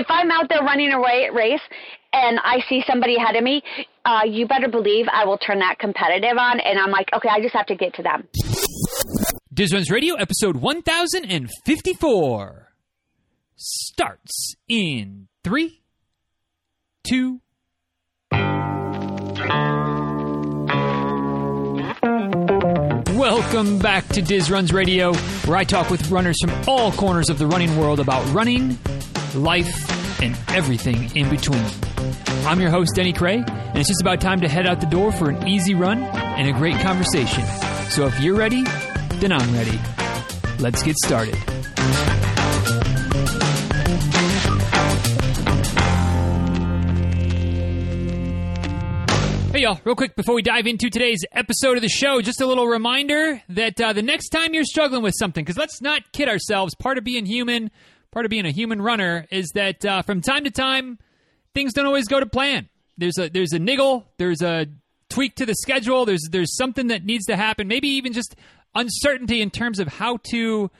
if I'm out there running a race and I see somebody ahead of me, uh, you better believe I will turn that competitive on, and I'm like, okay, I just have to get to them. Diz Runs Radio, episode 1054, starts in three, two. Welcome back to Diz Runs Radio, where I talk with runners from all corners of the running world about running, life, and everything in between. I'm your host, Denny Krahe, and it's just about time to head out the door for an easy run and a great conversation. So if you're ready, then I'm ready. Let's get started. Hey, y'all, real quick before we dive into today's episode of the show, just a little reminder that uh, the next time you're struggling with something, because let's not kid ourselves, part of being human, part of being a human runner is that uh, from time to time, things don't always go to plan. There's a there's a niggle, there's a tweak to the schedule, there's there's something that needs to happen, maybe even just uncertainty in terms of how to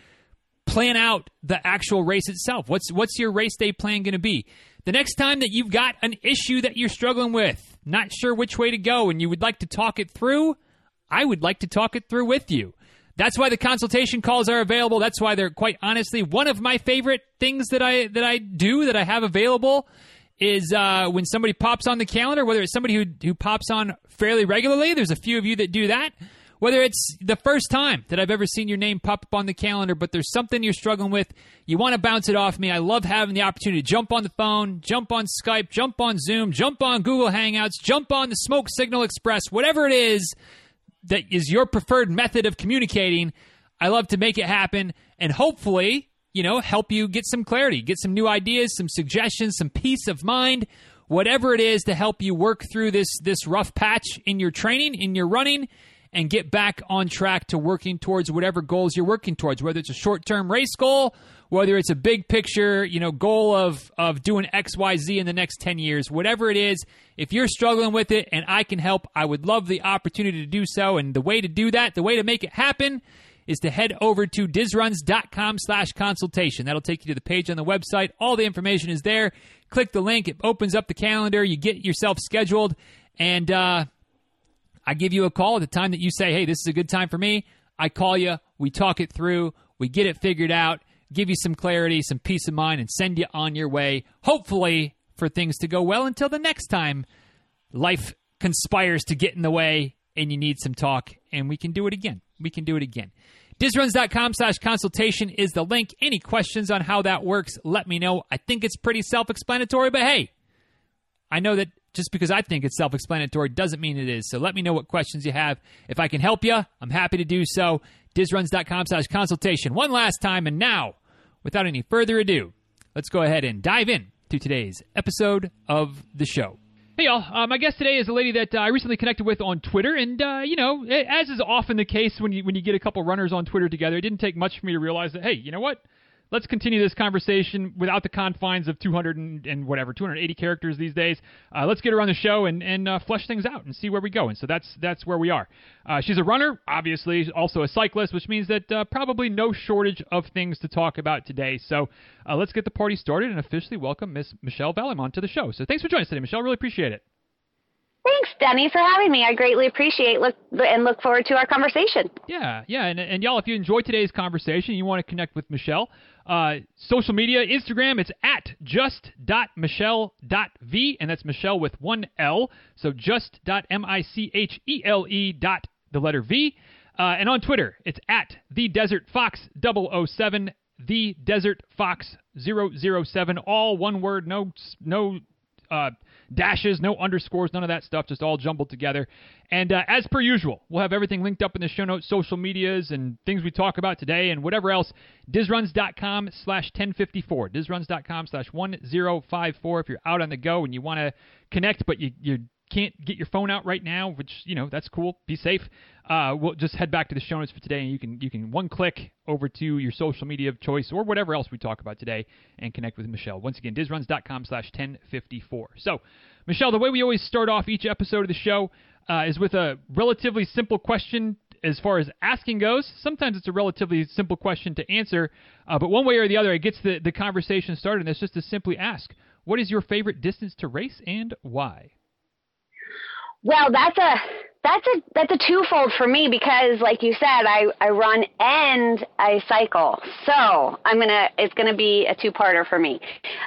plan out the actual race itself. What's what's your race day plan going to be? The next time that you've got an issue that you're struggling with, not sure which way to go, and you would like to talk it through, I would like to talk it through with you. That's why the consultation calls are available. That's why they're quite honestly one of my favorite things that I that I do that I have available is uh, when somebody pops on the calendar, whether it's somebody who who pops on fairly regularly. There's a few of you that do that whether it's the first time that I've ever seen your name pop up on the calendar, but there's something you're struggling with, you want to bounce it off me. I love having the opportunity to jump on the phone, jump on Skype, jump on Zoom, jump on Google Hangouts, jump on the Smoke Signal Express, whatever it is that is your preferred method of communicating. I love to make it happen and hopefully, you know, help you get some clarity, get some new ideas, some suggestions, some peace of mind, whatever it is to help you work through this this rough patch in your training, in your running and get back on track to working towards whatever goals you're working towards, whether it's a short term race goal, whether it's a big picture, you know, goal of, of doing XYZ in the next 10 years, whatever it is, if you're struggling with it and I can help, I would love the opportunity to do so. And the way to do that, the way to make it happen, is to head over to dizruns.com slash consultation. That'll take you to the page on the website. All the information is there. Click the link. It opens up the calendar. You get yourself scheduled. And uh, I give you a call at the time that you say, hey, this is a good time for me. I call you, we talk it through, we get it figured out, give you some clarity, some peace of mind, and send you on your way, hopefully, for things to go well until the next time life conspires to get in the way and you need some talk, and we can do it again. We can do it again. Dizruns.com slash consultation is the link. Any questions on how that works, let me know. I think it's pretty self explanatory, but hey, I know that just because I think it's self explanatory doesn't mean it is. So let me know what questions you have. If I can help you, I'm happy to do so. Dizruns.com slash consultation. One last time, and now, without any further ado, let's go ahead and dive in to today's episode of the show. Hey y'all, uh, my guest today is a lady that uh, I recently connected with on Twitter, and uh, you know, as is often the case when you when you get a couple runners on Twitter together, it didn't take much for me to realize that hey, you know what? Let's continue this conversation without the confines of 200 and, and whatever 280 characters these days. Uh, let's get her on the show and and uh, flesh things out and see where we go. And so that's that's where we are. Uh, she's a runner, obviously, also a cyclist, which means that uh, probably no shortage of things to talk about today. So uh, let's get the party started and officially welcome Miss Michelle Valimon to the show. So thanks for joining us today, Michelle. Really appreciate it. Thanks, Denny, for having me. I greatly appreciate look and look forward to our conversation. Yeah, yeah, and, and y'all, if you enjoyed today's conversation, you want to connect with Michelle, uh, social media, Instagram, it's at just.michelle.v, and that's Michelle with one L. So just.m-i-c-h-e-l-e dot the letter V. Uh, and on Twitter, it's at the Desert Fox 007, the Desert Fox 007, all one word, no no uh, dashes, no underscores, none of that stuff, just all jumbled together. And uh, as per usual, we'll have everything linked up in the show notes, social medias, and things we talk about today, and whatever else. Dizruns.com slash 1054. Dizruns.com slash 1054 if you're out on the go and you want to connect, but you, you can't get your phone out right now, which you know that's cool. Be safe. Uh, we'll just head back to the show notes for today, and you can you can one click over to your social media of choice or whatever else we talk about today, and connect with Michelle. Once again, dizruns.com/1054. So, Michelle, the way we always start off each episode of the show uh, is with a relatively simple question as far as asking goes. Sometimes it's a relatively simple question to answer, uh, but one way or the other, it gets the, the conversation started. And it's just to simply ask, what is your favorite distance to race and why? Well, that's a that's a that's a twofold for me because like you said i i run and i cycle. So i'm gonna it's gonna be a two parter for me.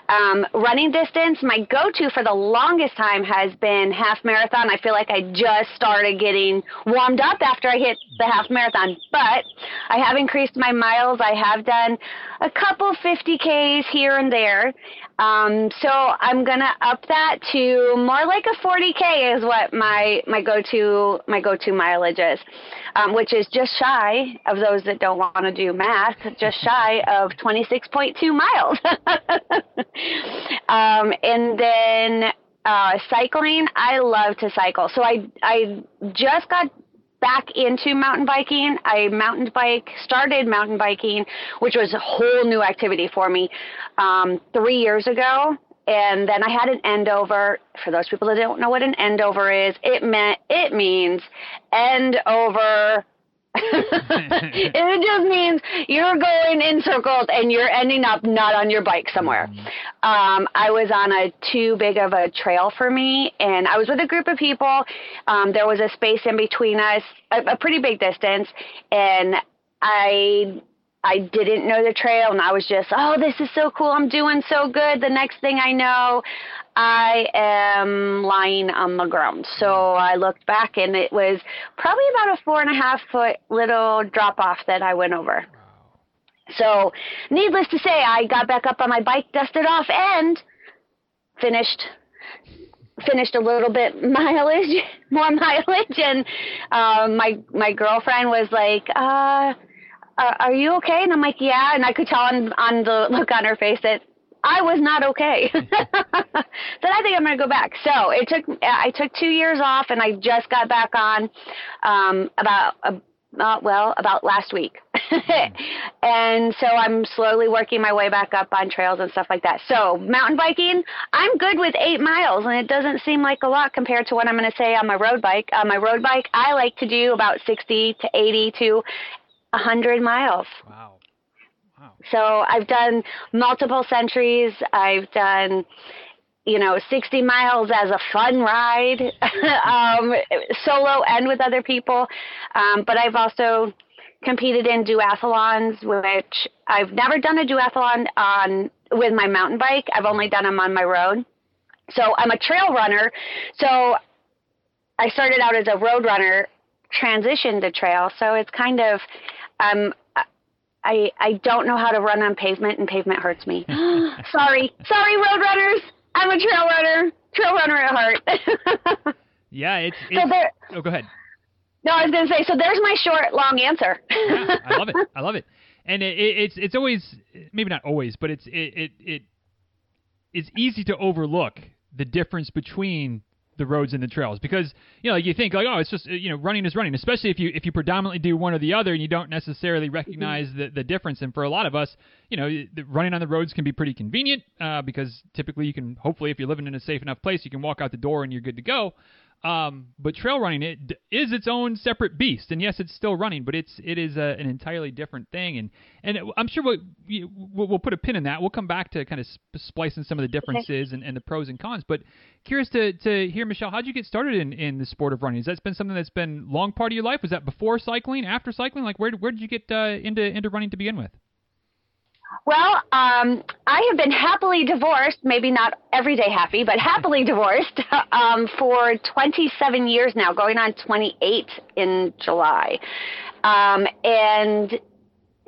Um, running distance my go to for the longest time has been half marathon. I feel like i just started getting warmed up after i hit the half marathon but i have increased my miles. I have done a couple 50ks here and there um, so I'm gonna up that to more like a 40k is what my my go-to my go-to mileage is, um, which is just shy of those that don't want to do math, just shy of 26.2 miles. um, and then uh, cycling, I love to cycle. So I I just got back into mountain biking. I mountain bike, started mountain biking, which was a whole new activity for me um, three years ago. And then I had an end over. For those people that don't know what an end over is, it meant it means end over it just means you're going in circles and you're ending up not on your bike somewhere. Um, I was on a too big of a trail for me, and I was with a group of people. Um, there was a space in between us, a, a pretty big distance, and I I didn't know the trail and I was just, oh, this is so cool. I'm doing so good. The next thing I know, I am lying on the ground. So I looked back and it was probably about a four and a half foot little drop off that I went over. So, needless to say, I got back up on my bike, dusted off, and finished finished a little bit mileage, more mileage, and um, my my girlfriend was like, uh, "Are you okay?" And I'm like, "Yeah," and I could tell on on the look on her face that I was not okay. then I think I'm going to go back. So it took I took two years off, and I just got back on um, about. Uh, uh, well, about last week. and so I'm slowly working my way back up on trails and stuff like that. So mountain biking, I'm good with eight miles, and it doesn't seem like a lot compared to what I'm going to say on my road bike. On my road bike, I like to do about 60 to 80 to 100 miles. Wow. So I've done multiple centuries. I've done, you know, 60 miles as a fun ride, um, solo and with other people. Um, but I've also competed in duathlons, which I've never done a duathlon on with my mountain bike. I've only done them on my road. So I'm a trail runner. So I started out as a road runner, transitioned to trail. So it's kind of um, I I don't know how to run on pavement, and pavement hurts me. sorry, sorry, road runners. I'm a trail runner, trail runner at heart. yeah, it's. it's so there, oh, go ahead. No, I was going to say. So there's my short, long answer. yeah, I love it. I love it. And it, it, it's it's always maybe not always, but it's it, it it it's easy to overlook the difference between the roads and the trails. Because you know you think like oh it's just you know running is running especially if you if you predominantly do one or the other and you don't necessarily recognize mm-hmm. the, the difference. And for a lot of us you know running on the roads can be pretty convenient uh, because typically you can hopefully if you're living in a safe enough place you can walk out the door and you're good to go um, but trail running it is its own separate beast, and yes, it's still running, but it's it is a, an entirely different thing. And and I'm sure we'll, we'll put a pin in that. We'll come back to kind of splicing some of the differences okay. and, and the pros and cons. But curious to to hear, Michelle, how'd you get started in, in the sport of running? Has that been something that's been long part of your life? Was that before cycling, after cycling? Like where where did you get uh, into into running to begin with? Well, um, I have been happily divorced, maybe not every day happy, but happily divorced um, for 27 years now, going on 28 in July. Um, and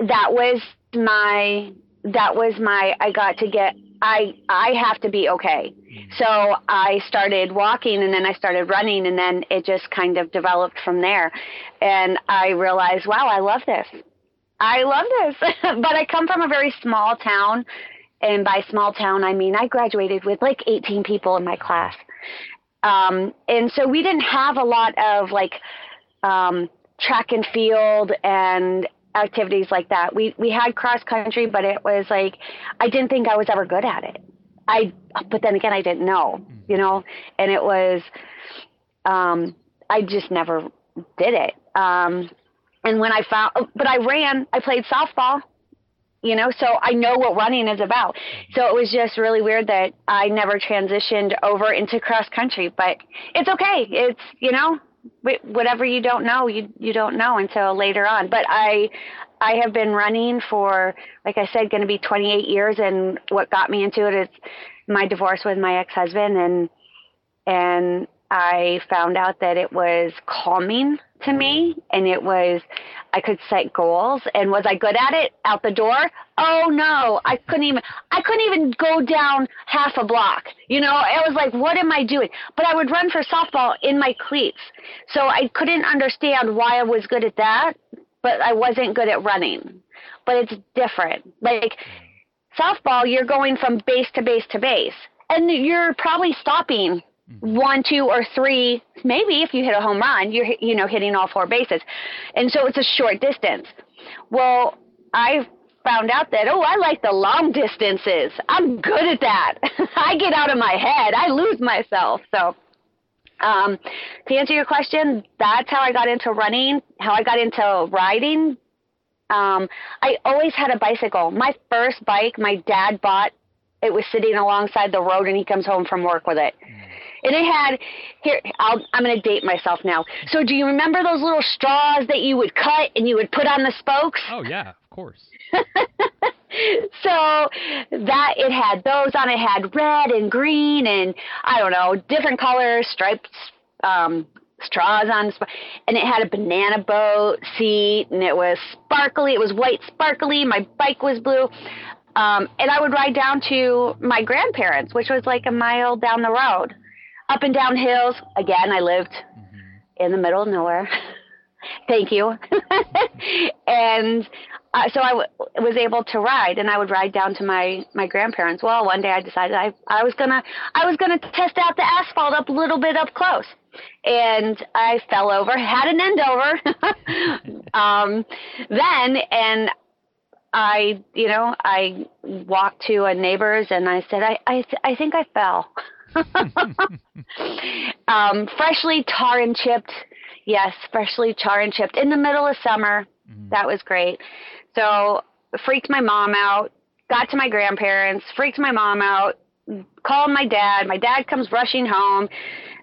that was my, that was my, I got to get, I, I have to be okay. So I started walking and then I started running and then it just kind of developed from there. And I realized, wow, I love this. I love this, but I come from a very small town, and by small town I mean I graduated with like 18 people in my class, um, and so we didn't have a lot of like um, track and field and activities like that. We we had cross country, but it was like I didn't think I was ever good at it. I but then again I didn't know, you know, and it was um, I just never did it. Um, and when I found, oh, but I ran, I played softball, you know, so I know what running is about. So it was just really weird that I never transitioned over into cross country, but it's okay. It's, you know, whatever you don't know, you, you don't know until later on. But I, I have been running for, like I said, going to be 28 years. And what got me into it is my divorce with my ex-husband and, and I found out that it was calming to me and it was I could set goals and was I good at it out the door? Oh no, I couldn't even I couldn't even go down half a block. You know, I was like what am I doing? But I would run for softball in my cleats. So I couldn't understand why I was good at that, but I wasn't good at running. But it's different. Like softball, you're going from base to base to base and you're probably stopping Mm-hmm. One, two, or three, maybe if you hit a home run, you're you know hitting all four bases, and so it's a short distance. Well, I found out that oh, I like the long distances. I'm good at that. I get out of my head. I lose myself. So, um, to answer your question, that's how I got into running. How I got into riding. Um, I always had a bicycle. My first bike, my dad bought. It was sitting alongside the road, and he comes home from work with it. Mm and it had here. I'll, I'm going to date myself now. So, do you remember those little straws that you would cut and you would put on the spokes? Oh yeah, of course. so that it had those on it had red and green and I don't know different colors striped um, straws on and it had a banana boat seat and it was sparkly it was white sparkly my bike was blue um, and I would ride down to my grandparents which was like a mile down the road up and down hills. Again, I lived mm-hmm. in the middle of nowhere. Thank you. and uh, so I w- was able to ride, and I would ride down to my my grandparents. Well, one day I decided I I was gonna I was gonna test out the asphalt up a little bit up close, and I fell over, had an end over. um, then and I, you know, I walked to a neighbor's and I said, I, I, th- I think I fell. um, freshly tar and chipped. Yes, freshly tar and chipped in the middle of summer. Mm-hmm. That was great. So freaked my mom out. Got to my grandparents. Freaked my mom out. Called my dad. My dad comes rushing home.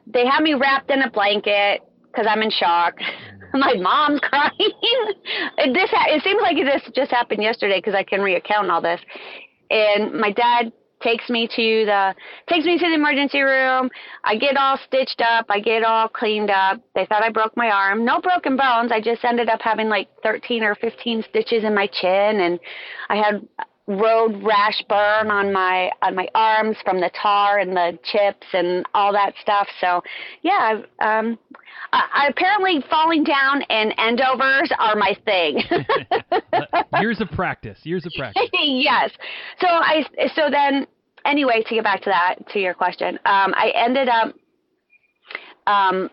They have me wrapped in a blanket because I'm in shock. My mom's crying. it, this it seems like this just happened yesterday because I can reaccount all this. And my dad takes me to the takes me to the emergency room. I get all stitched up. I get all cleaned up. They thought I broke my arm. No broken bones. I just ended up having like 13 or 15 stitches in my chin, and I had road rash burn on my on my arms from the tar and the chips and all that stuff. So, yeah, um, I, apparently falling down and endovers are my thing. years of practice. Years of practice. yes. So I so then anyway, to get back to that, to your question, um, I ended up um,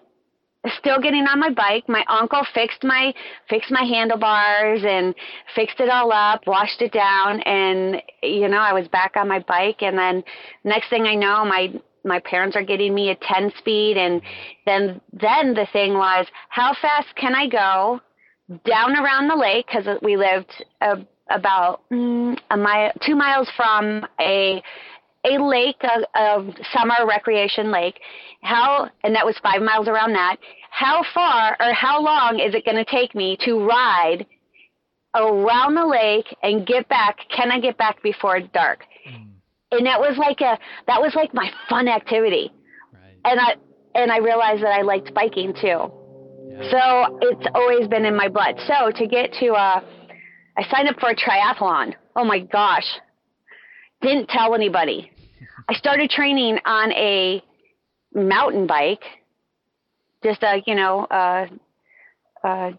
still getting on my bike. My uncle fixed my fixed my handlebars and fixed it all up, washed it down, and you know I was back on my bike. And then next thing I know, my my parents are getting me a 10 speed, and then then the thing was, how fast can I go down around the lake? Because we lived. Uh, about mm, a mile, two miles from a a lake, a, a summer recreation lake. How, and that was five miles around that. How far or how long is it going to take me to ride around the lake and get back? Can I get back before dark? Mm. And that was like a, that was like my fun activity. Right. And I, and I realized that I liked biking too. Yeah. So it's always been in my blood. So to get to, uh, I signed up for a triathlon. Oh my gosh. Didn't tell anybody. I started training on a mountain bike, just a, you know, a, a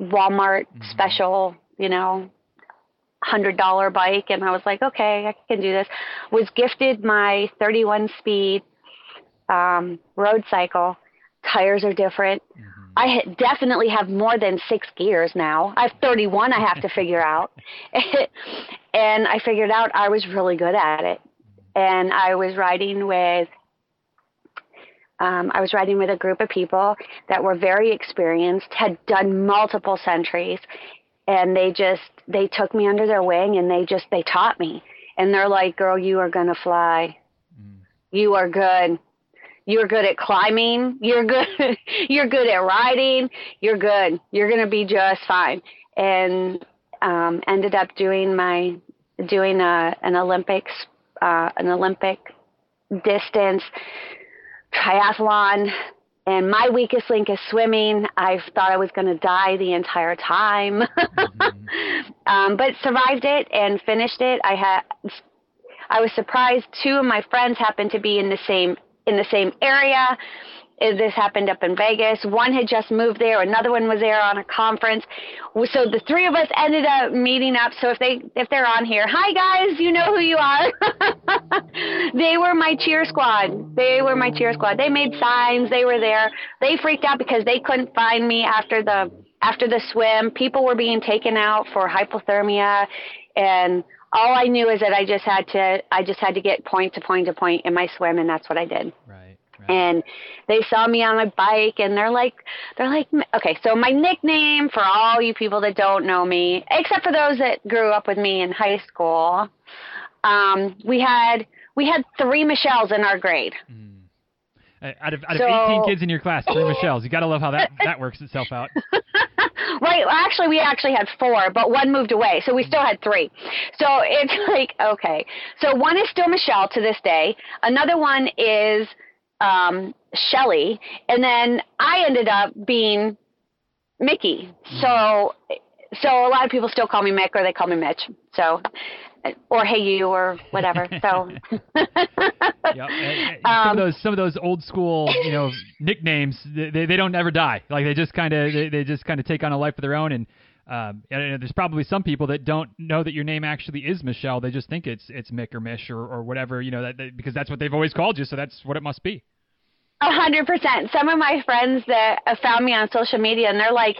Walmart mm-hmm. special, you know, hundred dollar bike and I was like, okay, I can do this. Was gifted my 31 speed um, road cycle. Tires are different. I definitely have more than six gears now. I have 31 I have to figure out. and I figured out I was really good at it. And I was riding with um, I was riding with a group of people that were very experienced, had done multiple centuries, and they just they took me under their wing and they just they taught me. And they're like, "Girl, you are gonna fly. Mm. You are good. You're good at climbing. You're good. you're good at riding. You're good. You're gonna be just fine." And um, ended up doing my doing a, an Olympics uh, an Olympic distance triathlon and my weakest link is swimming. I thought I was going to die the entire time, mm-hmm. um, but survived it and finished it. I had, I was surprised. Two of my friends happened to be in the same in the same area this happened up in Vegas. One had just moved there. Another one was there on a conference. So the three of us ended up meeting up. So if they if they're on here, hi guys, you know who you are. they were my cheer squad. They were my cheer squad. They made signs. They were there. They freaked out because they couldn't find me after the after the swim. People were being taken out for hypothermia and all I knew is that I just had to I just had to get point to point to point in my swim and that's what I did. Right. And they saw me on my bike and they're like, they're like, okay, so my nickname for all you people that don't know me, except for those that grew up with me in high school, um, we had, we had three Michelles in our grade. Mm. Out of, out so, of 18 kids in your class, three Michelles. You got to love how that, that works itself out. right. Well, actually, we actually had four, but one moved away, so we still had three. So it's like okay. So one is still Michelle to this day. Another one is um, Shelly, and then I ended up being Mickey. So, so a lot of people still call me Mick, or they call me Mitch. So, or Hey You, or whatever. So, yep. some um, of those some of those old school, you know, nicknames they they don't ever die. Like they just kind of they, they just kind of take on a life of their own and. Um, there's probably some people that don't know that your name actually is Michelle. They just think it's it's Mick or Mish or, or whatever, you know, that, that, because that's what they've always called you. So that's what it must be. A hundred percent. Some of my friends that found me on social media and they're like,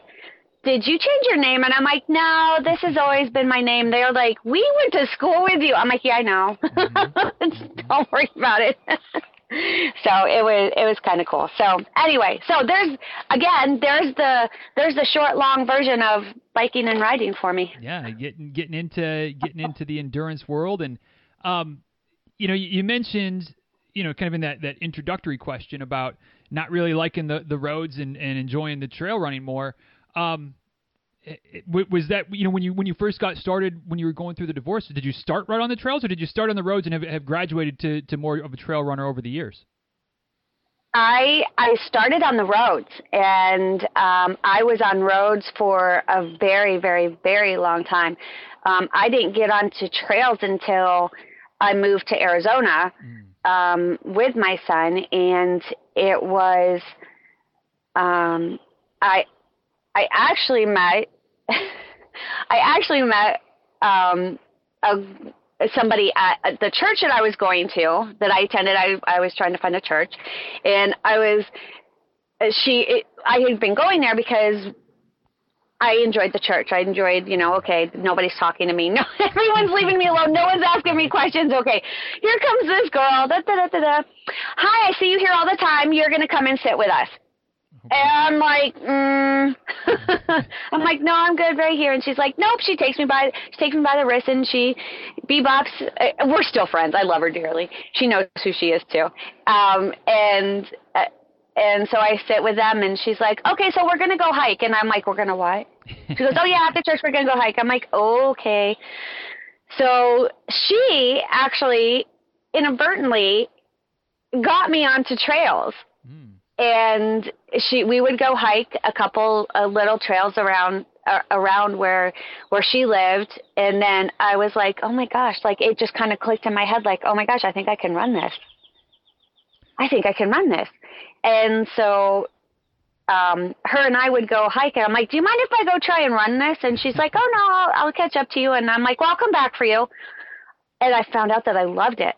did you change your name? And I'm like, no, this has always been my name. They're like, we went to school with you. I'm like, yeah, I know. Mm-hmm. Don't worry about it. so it was it was kind of cool. So anyway, so there's again there's the there's the short long version of biking and riding for me. Yeah, getting getting into getting into the endurance world and um you know you, you mentioned you know, kind of in that, that introductory question about not really liking the, the roads and, and enjoying the trail running more. Um, it, was that you know when you when you first got started when you were going through the divorce did you start right on the trails or did you start on the roads and have, have graduated to, to more of a trail runner over the years I I started on the roads and um, I was on roads for a very very very long time. Um, I didn't get onto trails until I moved to Arizona. Mm um, with my son, and it was um, I I actually met I actually met um, a, somebody at the church that I was going to that I attended. I I was trying to find a church, and I was she it, I had been going there because I enjoyed the church. I enjoyed, you know, okay, nobody's talking to me. No, everyone's leaving me alone. No one's asking me questions. Okay, here comes this girl. Da, da, da, da, da. Hi, I see you here all the time. You're going to come and sit with us. And I'm like, mm. I'm like, no, I'm good right here. And she's like, nope. She takes me by, she takes me by the wrist and she bebops. Uh, we're still friends. I love her dearly. She knows who she is too. Um, and uh, and so I sit with them, and she's like, "Okay, so we're gonna go hike," and I'm like, "We're gonna what?" She goes, "Oh yeah, after church we're gonna go hike." I'm like, "Okay." So she actually inadvertently got me onto trails. And she we would go hike a couple of little trails around uh, around where where she lived, and then I was like, "Oh my gosh!" Like it just kind of clicked in my head, like, "Oh my gosh, I think I can run this." I think I can run this. And so um, her and I would go hiking. I'm like, do you mind if I go try and run this? And she's like, oh no, I'll, I'll catch up to you. And I'm like, well, I'll come back for you. And I found out that I loved it.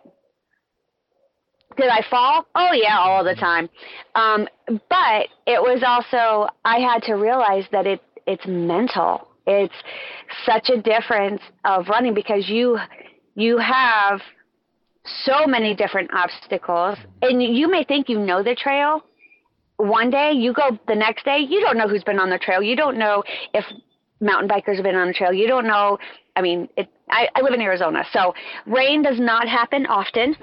Did I fall? Oh yeah, all the time. Um, but it was also I had to realize that it it's mental. It's such a difference of running because you you have so many different obstacles, and you may think you know the trail. One day you go, the next day you don't know who's been on the trail. You don't know if mountain bikers have been on the trail. You don't know. I mean, it, I, I live in Arizona, so rain does not happen often,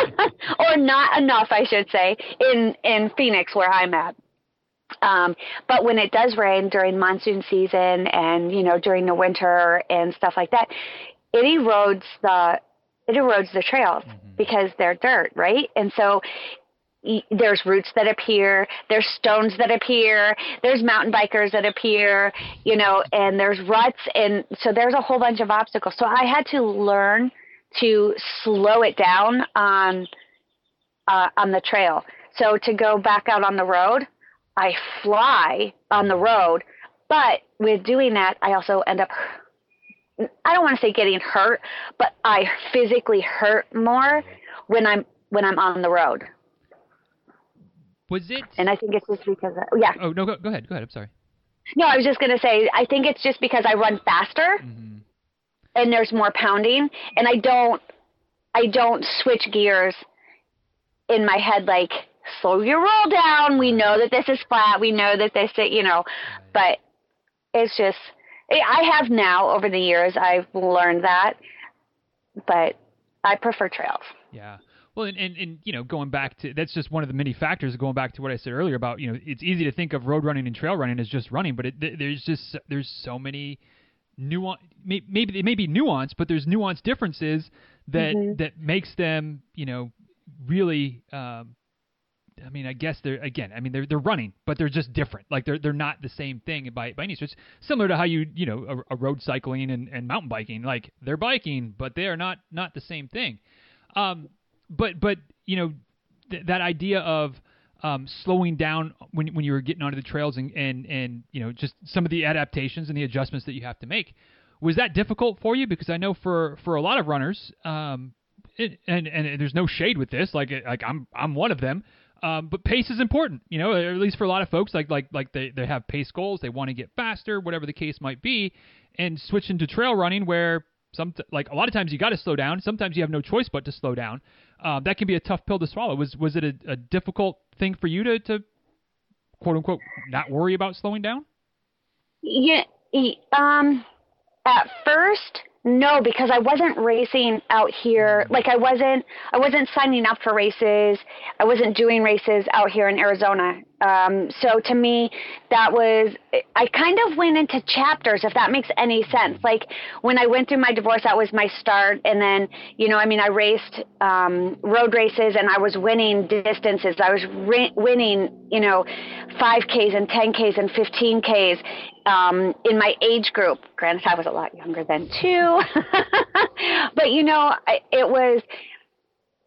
or not enough, I should say, in in Phoenix where I'm at. Um, but when it does rain during monsoon season and you know during the winter and stuff like that, it erodes the it erodes the trails mm-hmm. because they're dirt, right? And so there's roots that appear, there's stones that appear, there's mountain bikers that appear, you know, and there's ruts, and so there's a whole bunch of obstacles. So I had to learn to slow it down on uh, on the trail. So to go back out on the road, I fly on the road, but with doing that, I also end up I don't want to say getting hurt, but I physically hurt more when I'm when I'm on the road. Was it? And I think it's just because, of, yeah. Oh no, go, go ahead. Go ahead. I'm sorry. No, I was just gonna say I think it's just because I run faster, mm-hmm. and there's more pounding, and I don't, I don't switch gears in my head like slow your roll down. We know that this is flat. We know that this, you know, but it's just I have now over the years I've learned that, but I prefer trails. Yeah. Well, and, and, and, you know, going back to that's just one of the many factors. Going back to what I said earlier about you know, it's easy to think of road running and trail running as just running, but it, there's just there's so many nuance. Maybe it may be nuance, but there's nuance differences that mm-hmm. that makes them you know really. Um, I mean, I guess they're again. I mean, they're they're running, but they're just different. Like they're they're not the same thing by by any stretch. Similar to how you you know a, a road cycling and, and mountain biking. Like they're biking, but they are not not the same thing. Um, but but you know th- that idea of um, slowing down when when you were getting onto the trails and, and and you know just some of the adaptations and the adjustments that you have to make was that difficult for you? Because I know for for a lot of runners um, it, and and there's no shade with this like like I'm I'm one of them um, but pace is important you know at least for a lot of folks like like like they, they have pace goals they want to get faster whatever the case might be and switching to trail running where some like a lot of times you got to slow down sometimes you have no choice but to slow down um, that can be a tough pill to swallow. Was was it a, a difficult thing for you to, to quote unquote not worry about slowing down? Yeah. Um. At first, no, because I wasn't racing out here. Like I wasn't, I wasn't signing up for races. I wasn't doing races out here in Arizona. Um, so to me, that was, I kind of went into chapters, if that makes any sense. Like when I went through my divorce, that was my start. And then, you know, I mean, I raced um, road races and I was winning distances. I was re- winning, you know, 5Ks and 10Ks and 15Ks um, in my age group. Granted, I was a lot younger then too. but, you know, I, it was,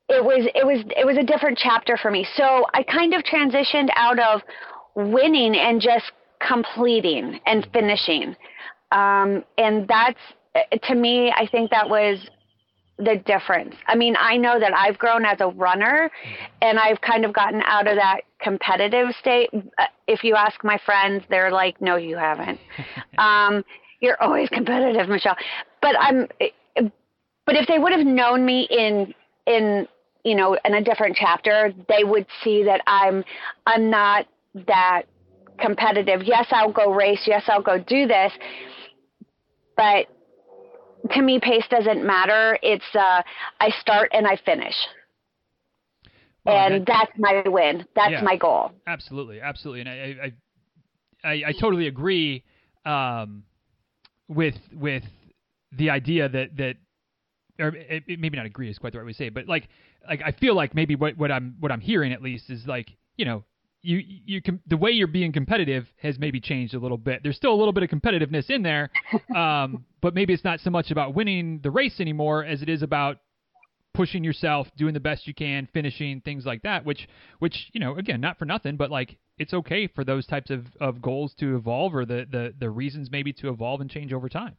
it was it was it was a different chapter for me. So I kind of transitioned out of winning and just completing and finishing. Um, and that's to me, I think that was the difference. I mean, I know that I've grown as a runner and I've kind of gotten out of that competitive state. If you ask my friends, they're like, no, you haven't. um, you're always competitive, Michelle. But I'm, but if they would have known me in, in you know, in a different chapter, they would see that I'm I'm not that competitive. Yes, I'll go race. Yes, I'll go do this. But to me, pace doesn't matter. It's uh, I start and I finish. Well, and that, that's my win. That's yeah, my goal. Absolutely, absolutely, and I, I, I, I totally agree um, with with the idea that that or it, it, maybe not agree is quite the right way to say it, but like like I feel like maybe what what I'm what I'm hearing at least is like you know you you can the way you're being competitive has maybe changed a little bit. There's still a little bit of competitiveness in there, um, but maybe it's not so much about winning the race anymore as it is about pushing yourself, doing the best you can, finishing things like that. Which which you know again not for nothing, but like it's okay for those types of, of goals to evolve or the, the the reasons maybe to evolve and change over time.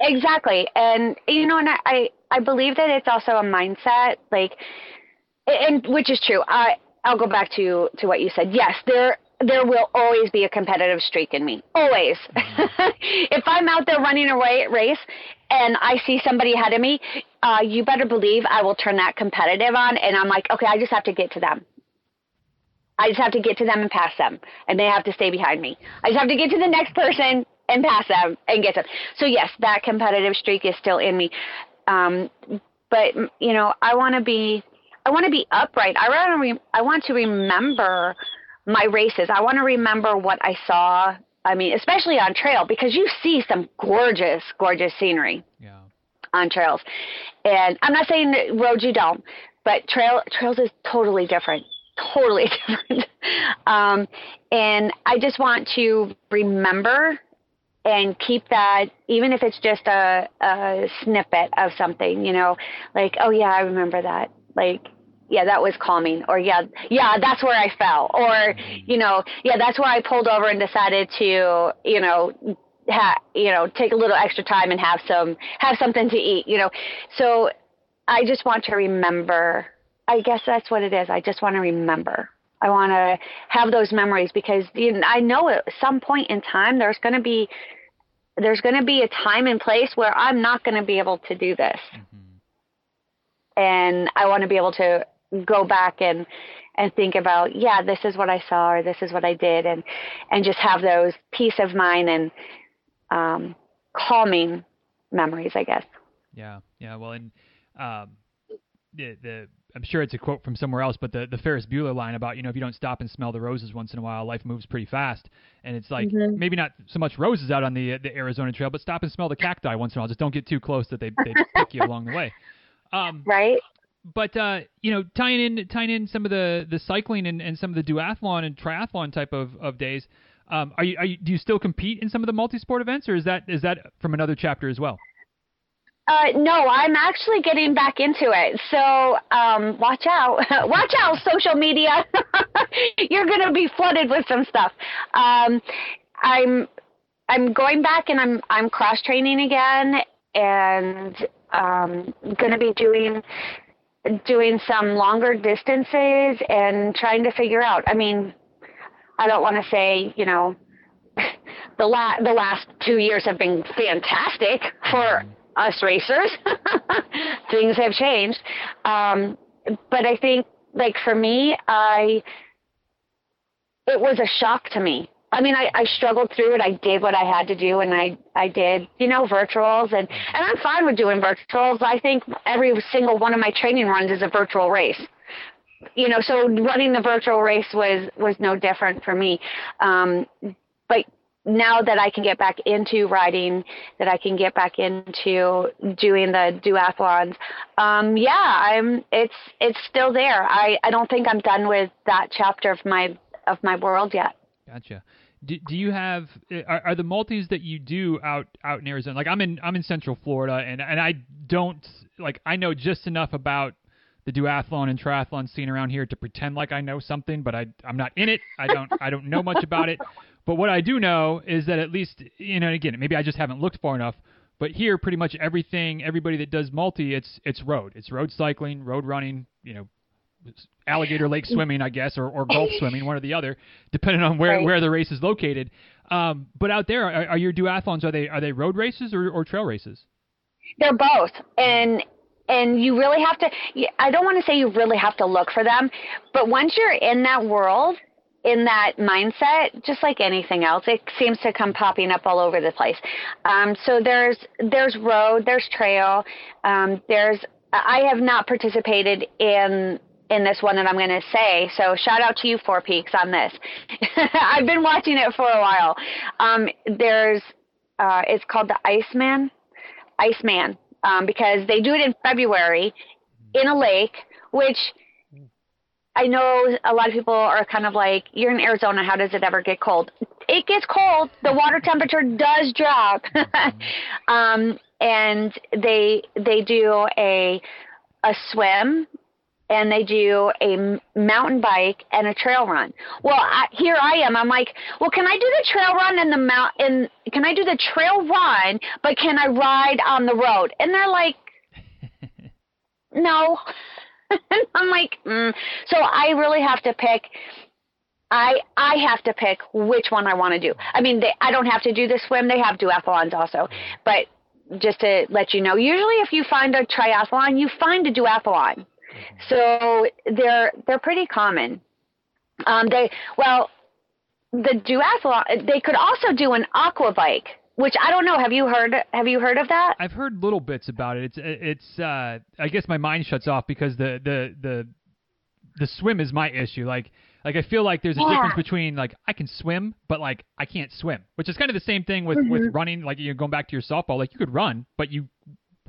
Exactly. And you know, and I I believe that it's also a mindset like and which is true. I I'll go back to to what you said. Yes, there there will always be a competitive streak in me. Always. if I'm out there running a race and I see somebody ahead of me, uh, you better believe I will turn that competitive on and I'm like, okay, I just have to get to them. I just have to get to them and pass them, and they have to stay behind me. I just have to get to the next person and pass them and get them. So yes, that competitive streak is still in me. Um, but you know, I want to be, I want to be upright. I want to, re- I want to remember my races. I want to remember what I saw. I mean, especially on trail because you see some gorgeous, gorgeous scenery. Yeah. On trails, and I'm not saying that roads you don't, but trail trails is totally different totally different. um, and I just want to remember and keep that, even if it's just a, a snippet of something, you know, like, oh yeah, I remember that. Like, yeah, that was calming. Or yeah, yeah, that's where I fell. Or, you know, yeah, that's where I pulled over and decided to, you know, ha- you know, take a little extra time and have some, have something to eat, you know. So I just want to remember I guess that's what it is. I just want to remember. I want to have those memories because you know, I know at some point in time there's going to be there's going to be a time and place where I'm not going to be able to do this. Mm-hmm. And I want to be able to go back and and think about, yeah, this is what I saw or this is what I did and and just have those peace of mind and um calming memories, I guess. Yeah. Yeah, well and um the the I'm sure it's a quote from somewhere else, but the the Ferris Bueller line about you know if you don't stop and smell the roses once in a while, life moves pretty fast. And it's like mm-hmm. maybe not so much roses out on the the Arizona Trail, but stop and smell the cacti once in a while. Just don't get too close that they they pick you along the way. Um, right. But uh, you know, tying in tying in some of the the cycling and, and some of the duathlon and triathlon type of of days. Um, are you, are you do you still compete in some of the multi-sport events, or is that is that from another chapter as well? Uh, no, I'm actually getting back into it. So um, watch out, watch out, social media. You're going to be flooded with some stuff. Um, I'm I'm going back and I'm I'm cross training again, and um, going to be doing doing some longer distances and trying to figure out. I mean, I don't want to say you know the la- the last two years have been fantastic for us racers. Things have changed. Um, but I think, like for me, I it was a shock to me. I mean, I, I struggled through it. I did what I had to do, and I I did, you know, virtuals, and and I'm fine with doing virtuals. I think every single one of my training runs is a virtual race. You know, so running the virtual race was was no different for me. Um, but now that I can get back into riding, that I can get back into doing the duathlons, um, yeah, I'm. It's it's still there. I I don't think I'm done with that chapter of my of my world yet. Gotcha. Do, do you have eh, are, are the multis that you do out out in Arizona? Like I'm in I'm in Central Florida, and and I don't like I know just enough about the duathlon and triathlon scene around here to pretend like I know something, but I I'm not in it. I don't I don't know much about it. But what I do know is that at least, you know, again, maybe I just haven't looked far enough. But here, pretty much everything, everybody that does multi, it's it's road, it's road cycling, road running, you know, alligator lake swimming, I guess, or, or gulf swimming, one or the other, depending on where, right. where the race is located. Um, but out there, are, are, your duathlons are they are they road races or, or trail races? They're both, and and you really have to. I don't want to say you really have to look for them, but once you're in that world, in that mindset, just like anything else, it seems to come popping up all over the place. Um, so there's there's road, there's trail, um, there's I have not participated in in this one that I'm going to say. So shout out to you, Four Peaks, on this. I've been watching it for a while. Um, there's uh, it's called the Iceman, Iceman, um, because they do it in February in a lake, which I know a lot of people are kind of like, you're in Arizona, how does it ever get cold? It gets cold. The water temperature does drop. um, and they they do a a swim and they do a mountain bike and a trail run. Well, I, here I am. I'm like, well, can I do the trail run and the mount? And can I do the trail run, but can I ride on the road? And they're like, no. I'm like, mm. so I really have to pick I I have to pick which one I want to do. I mean, they, I don't have to do the swim. They have duathlons also, but just to let you know, usually if you find a triathlon, you find a duathlon. So they're they're pretty common. Um, they well, the duathlon. They could also do an aqua bike, which I don't know. Have you heard? Have you heard of that? I've heard little bits about it. It's it's. Uh, I guess my mind shuts off because the the the the swim is my issue. Like like I feel like there's a Yeah. difference between like I can swim, but like I can't swim, which is kind of the same thing with Mm-hmm. with running. Like you're going back to your softball, like you could run, but you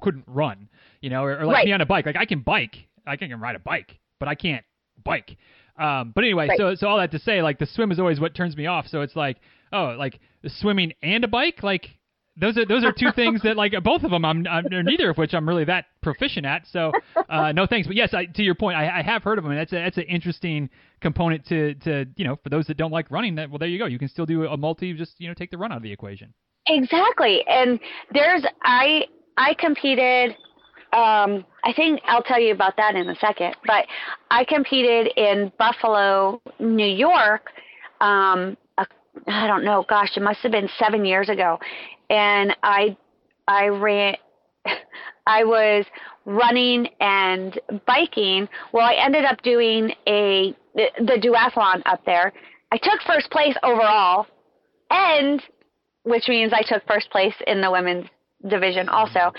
couldn't run, you know, or, or like Right. me on a bike. Like I can bike, I can ride a bike, but I can't bike. Um, but anyway, Right. so so all that to say, like the swim is always what turns me off. So it's like, oh, like swimming and a bike, like those are those are two things that like both of them I'm, I'm neither of which I'm really that proficient at. So uh, no thanks. But yes, I, to your point, I, I have heard of them. And that's a, that's an interesting component to to you know for those that don't like running. That well, there you go. You can still do a multi. Just you know take the run out of the equation. Exactly. And there's I I competed um I think I'll tell you about that in a second, but I competed in Buffalo, New York um a, I don't know, gosh, it must have been 7 years ago. And I I ran I was running and biking. Well, I ended up doing a the, the duathlon up there. I took first place overall and which means I took first place in the women's division also.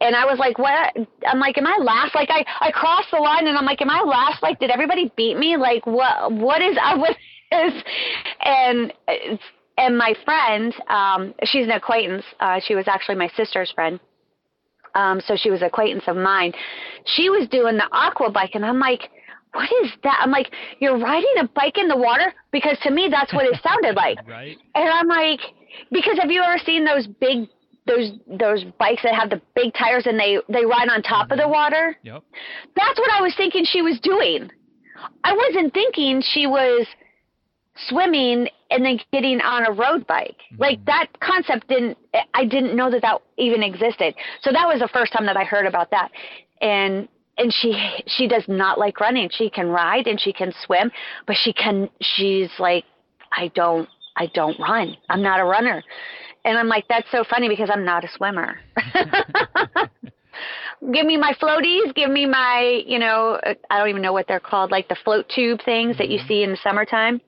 And I was like, what? I'm like, am I last? Like I, I crossed the line and I'm like, am I last? Like, did everybody beat me? Like, what, what is up with this? And, and my friend, um, she's an acquaintance. Uh, she was actually my sister's friend. Um, so she was acquaintance of mine. She was doing the aqua bike and I'm like, what is that? I'm like, you're riding a bike in the water? Because to me, that's what it sounded like. Right. And I'm like, because have you ever seen those big those those bikes that have the big tires and they they ride on top of the mm-hmm. water? Yep. That's what I was thinking she was doing. I wasn't thinking she was swimming and then getting on a road bike. Mm-hmm. Like that concept didn't I didn't know that that even existed. So that was the first time that I heard about that. And and she she does not like running. She can ride and she can swim, but she can she's like I don't I don't run. I'm not a runner. And I'm like that's so funny because I'm not a swimmer. give me my floaties, give me my, you know, I don't even know what they're called, like the float tube things that you see in the summertime.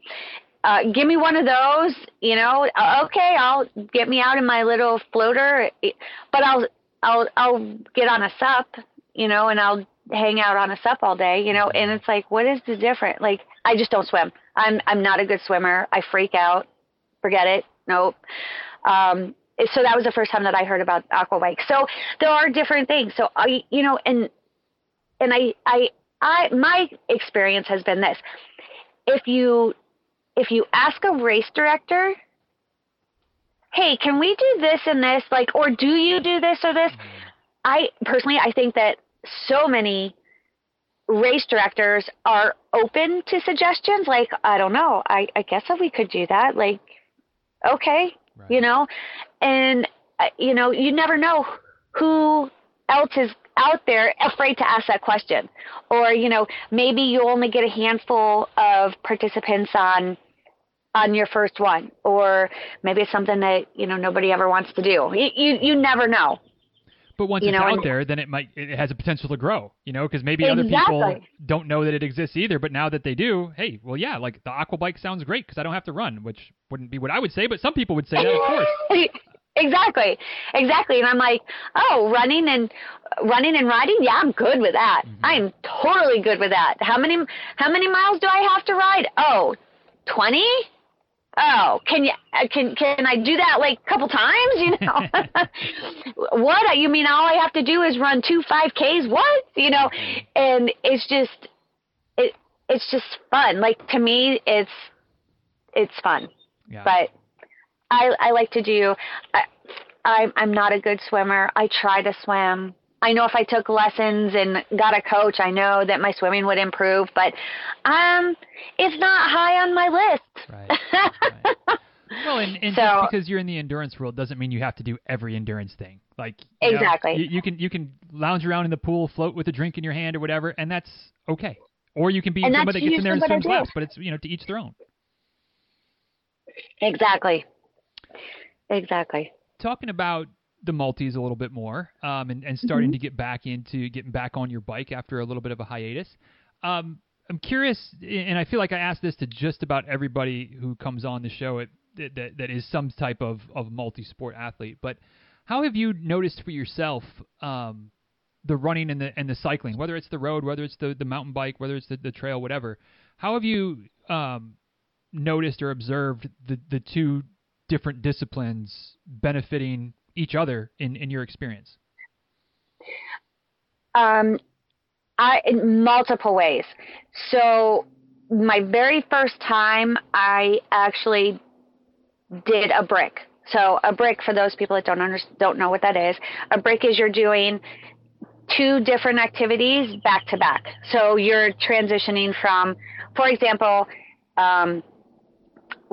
Uh, give me one of those, you know. uh, Okay, I'll get me out in my little floater, eh, but I'll I'll I'll get on a sup, you know, and I'll hang out on a sup all day, you know. And it's like, what is the difference? Like, I just don't swim. I'm I'm not a good swimmer. I freak out. Forget it. Nope. Um, so that was the first time that I heard about aqua bike. So there are different things. So I, you know, and and I, I, I, my experience has been this: if you if you ask a race director, hey, can we do this and this, like, or do you do this or this? I personally, I think that so many race directors are open to suggestions. Like, I don't know, I, I guess if we could do that, like, okay, Right. you know, and uh, you know, you never know who else is out there afraid to ask that question, or you know, maybe you only get a handful of participants on on your first one, or maybe it's something that you know nobody ever wants to do. You you, you never know. But once You it's know, out there, then it might it has a potential to grow. You know, because maybe other people don't know that it exists either. But now that they do, hey, well, yeah, like the aqua bike sounds great because I don't have to run, which wouldn't be what I would say, but some people would say that, of course. exactly, exactly. And I'm like, oh, running and running and riding. Yeah, I'm good with that. Mm-hmm. I'm totally good with that. How many how many miles do I have to ride? Oh, twenty. Oh, can you uh, can can I do that like a couple times? You know, what you mean? All I have to do is run two five ks. What you know? And it's just it it's just fun. Like to me, it's it's fun Yeah. but I I like to do. I, I'm I'm not a good swimmer. I try to swim. I know if I took lessons and got a coach, I know that my swimming would improve. But um, it's not high on my list. Right. right. Well, and, and So- just because you're in the endurance world doesn't mean you have to do every endurance thing. Like you know, Exactly. you, you can you can lounge around in the pool, float with a drink in your hand or whatever, and that's okay. Or you can be And somebody that gets in there and usually what I swims laps, but it's you know to each their own. Exactly. Exactly. Talking about the multis a little bit more um, and, and starting Mm-hmm. to get back into getting back on your bike after a little bit of a hiatus. Um, I'm curious, and I feel like I ask this to just about everybody who comes on the show at, that, that, is some type of, of multi sport athlete, but how have you noticed for yourself um, the running and the and the cycling, whether it's the road, whether it's the, the mountain bike, whether it's the, the trail, whatever? How have you um, noticed or observed the, the two different disciplines benefiting each other in, in your experience? Um, I in multiple ways. So my very first time, I actually did a brick. So a brick, for those people that don't under, don't know what that is, a brick is you're doing two different activities back to back. So you're transitioning from, for example, um,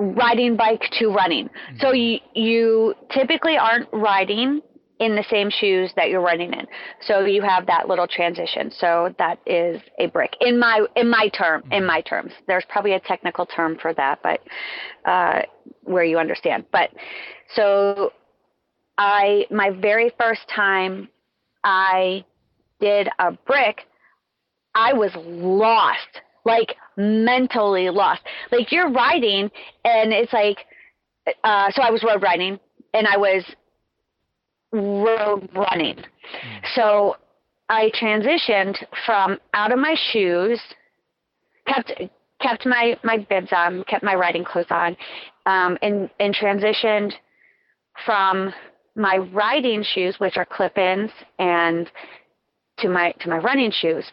riding bike to running. So you you typically aren't riding in the same shoes that you're running in. So you have that little transition. So that is a brick in my in my term in my terms. There's probably a technical term for that, but uh, where you understand. But so I my very first time I did a brick, I was lost, like mentally lost. Like you're riding, and it's like, uh, so I was road riding, and I was road running. So I transitioned from out of my shoes, kept kept my my bibs on, kept my riding clothes on, um, and and transitioned from my riding shoes, which are clip-ins, and to my to my running shoes.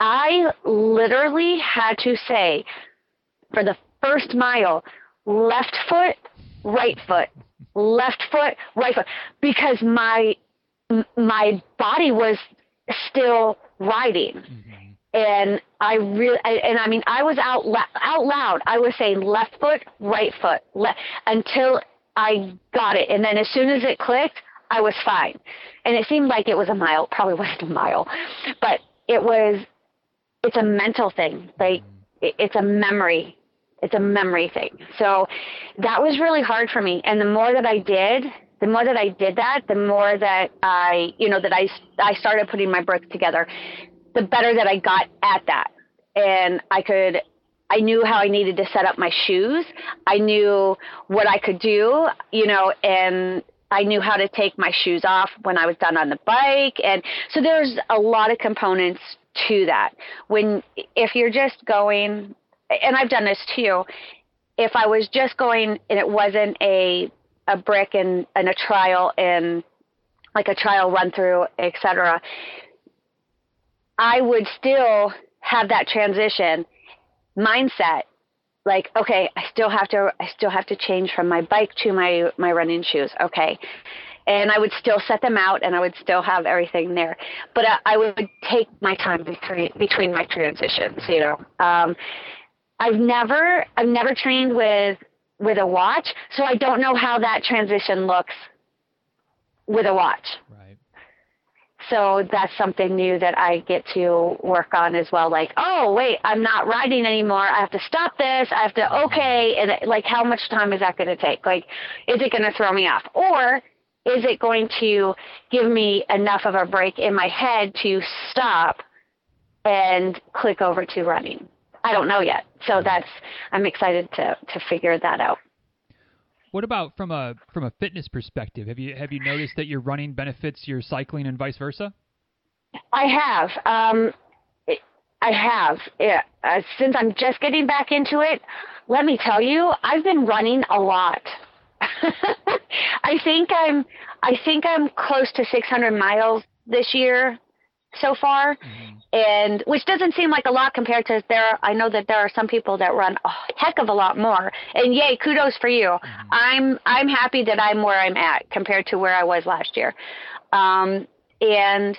I literally had to say for the first mile, left foot, right foot, left foot, right foot, because my my body was still riding, mm-hmm. and I really and I mean I was out out loud. I was saying left foot, right foot, left until I got it, and then as soon as it clicked, I was fine. And it seemed like it was a mile, probably wasn't a mile, but it was. It's a mental thing. Like mm-hmm. it's a memory. It's a memory thing. So that was really hard for me. And the more that I did, the more that I did that, the more that I, you know, that I I started putting my bricks together, the better that I got at that. And I could I knew how I needed to set up my shoes. I knew what I could do, you know, and I knew how to take my shoes off when I was done on the bike. And so there's a lot of components to that. When, if you're just going, and I've done this too, if I was just going and it wasn't a, a brick and, and a trial and like a trial run through, etc., I would still have that transition mindset like okay i still have to i still have to change from my bike to my my running shoes okay and i would still set them out and i would still have everything there but i, I would take my time between between my transitions you know um i've never i've never trained with with a watch so i don't know how that transition looks with a watch Right. so that's something new that I get to work on as well. Like, oh wait, I'm not riding anymore. I have to stop this. I have to okay, and like, how much time is that going to take? Like, is it going to throw me off, or is it going to give me enough of a break in my head to stop and click over to running? I don't know yet. So that's I'm excited to to figure that out. What about from a from a fitness perspective? Have you have you noticed that your running benefits your cycling and vice versa? I have. Um, I have. Yeah. Uh, since I'm just getting back into it, let me tell you, I've been running a lot. I think I'm. I think I'm close to 600 miles this year so far, and which doesn't seem like a lot compared to there. I know that there are some people that run a heck of a lot more, and yay, kudos for you. I'm I'm happy that I'm where I'm at compared to where I was last year, um, and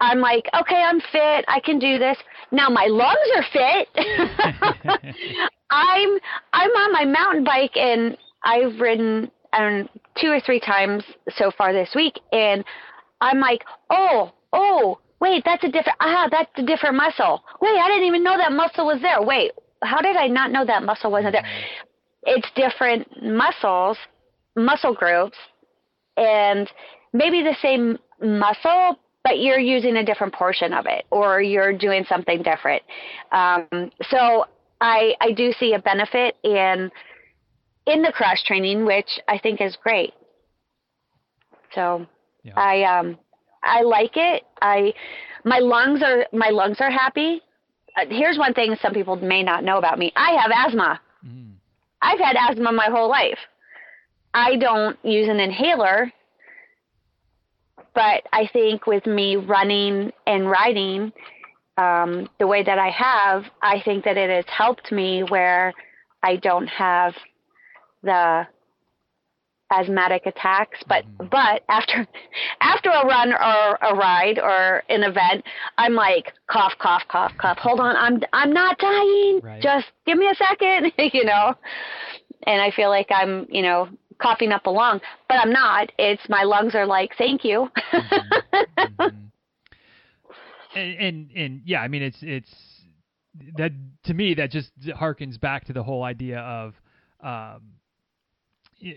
I'm like, okay, I'm fit. I can do this. Now my lungs are fit. I'm I'm on my mountain bike and I've ridden um, two or three times so far this week, and I'm like, oh, oh, wait, that's a different ah, that's a different muscle. Wait, I didn't even know that muscle was there. Wait, how did I not know that muscle wasn't there? it's different muscles, muscle groups, and maybe the same muscle, but you're using a different portion of it, or you're doing something different. Um, so I I do see a benefit in in the cross training, which I think is great. So yeah. I um I like it. I my lungs are my lungs are happy. Uh, here's one thing some people may not know about me. I have asthma. Mm. I've had asthma my whole life. I don't use an inhaler, but I think with me running and riding um, the way that I have, I think that it has helped me where I don't have the asthmatic attacks but mm-hmm. but after after a run or a ride or an event i'm like cough cough cough cough hold on i'm i'm not dying right. just give me a second you know and i feel like i'm you know coughing up a lung but i'm not it's my lungs are like thank you mm-hmm. mm-hmm. And, and and yeah i mean it's it's that to me that just harkens back to the whole idea of um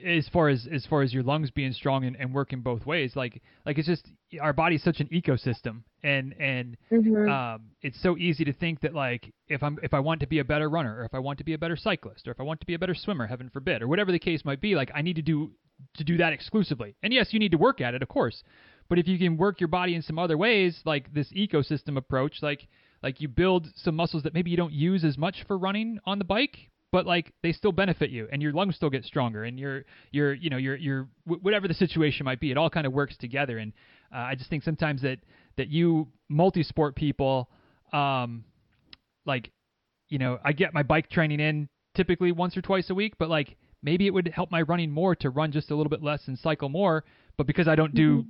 as far as as far as your lungs being strong and, and working both ways like like it's just our body's such an ecosystem. And and mm-hmm. um, it's so easy to think that like if i'm if i want to be a better runner or if i want to be a better cyclist or if i want to be a better swimmer heaven forbid or whatever the case might be like i need to do to do that exclusively. And yes you need to work at it of course. But if you can work your body in some other ways like this ecosystem approach like like you build some muscles that maybe you don't use as much for running on the bike but like they still benefit you and your lungs still get stronger and your your you know your your whatever the situation might be it all kind of works together and uh, i just think sometimes that that you multi-sport people um like you know i get my bike training in typically once or twice a week but like maybe it would help my running more to run just a little bit less and cycle more but because i don't do mm-hmm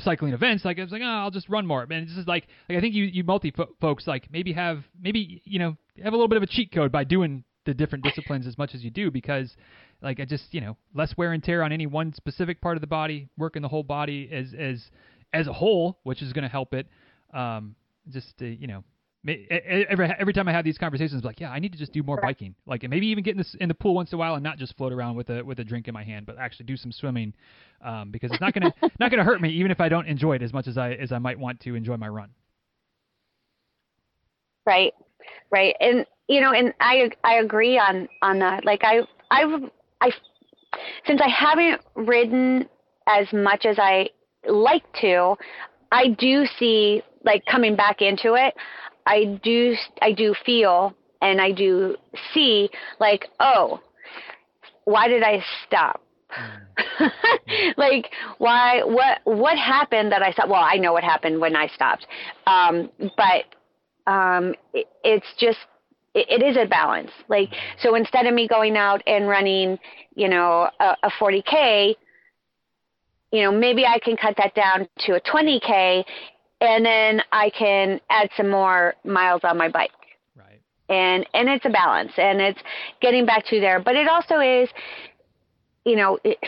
cycling events, like I was like, oh, I'll just run more. And it's just like, like I think you you multi folks like maybe have maybe you know have a little bit of a cheat code by doing the different disciplines as much as you do because like I just you know less wear and tear on any one specific part of the body, working the whole body as as as a whole, which is going to help it. Um, just to, you know, every every time I have these conversations, like yeah, I need to just do more biking, like and maybe even get in the in the pool once in a while and not just float around with a with a drink in my hand, but actually do some swimming, um, because it's not gonna not gonna hurt me even if I don't enjoy it as much as I as I might want to enjoy my run. Right, right, and you know, and I I agree on on that. Like I I I since I haven't ridden as much as I like to, I do see like coming back into it. I do I do feel and I do see like oh, why did I stop? Mm. like why what what happened that I stopped? Well, I know what happened when I stopped, um, but um, it, it's just it, it is a balance. Like, so instead of me going out and running, you know, a, a 40K, you know, maybe I can cut that down to a 20K and then I can add some more miles on my bike. Right. And, and it's a balance and it's getting back to there. But it also is, you know, it,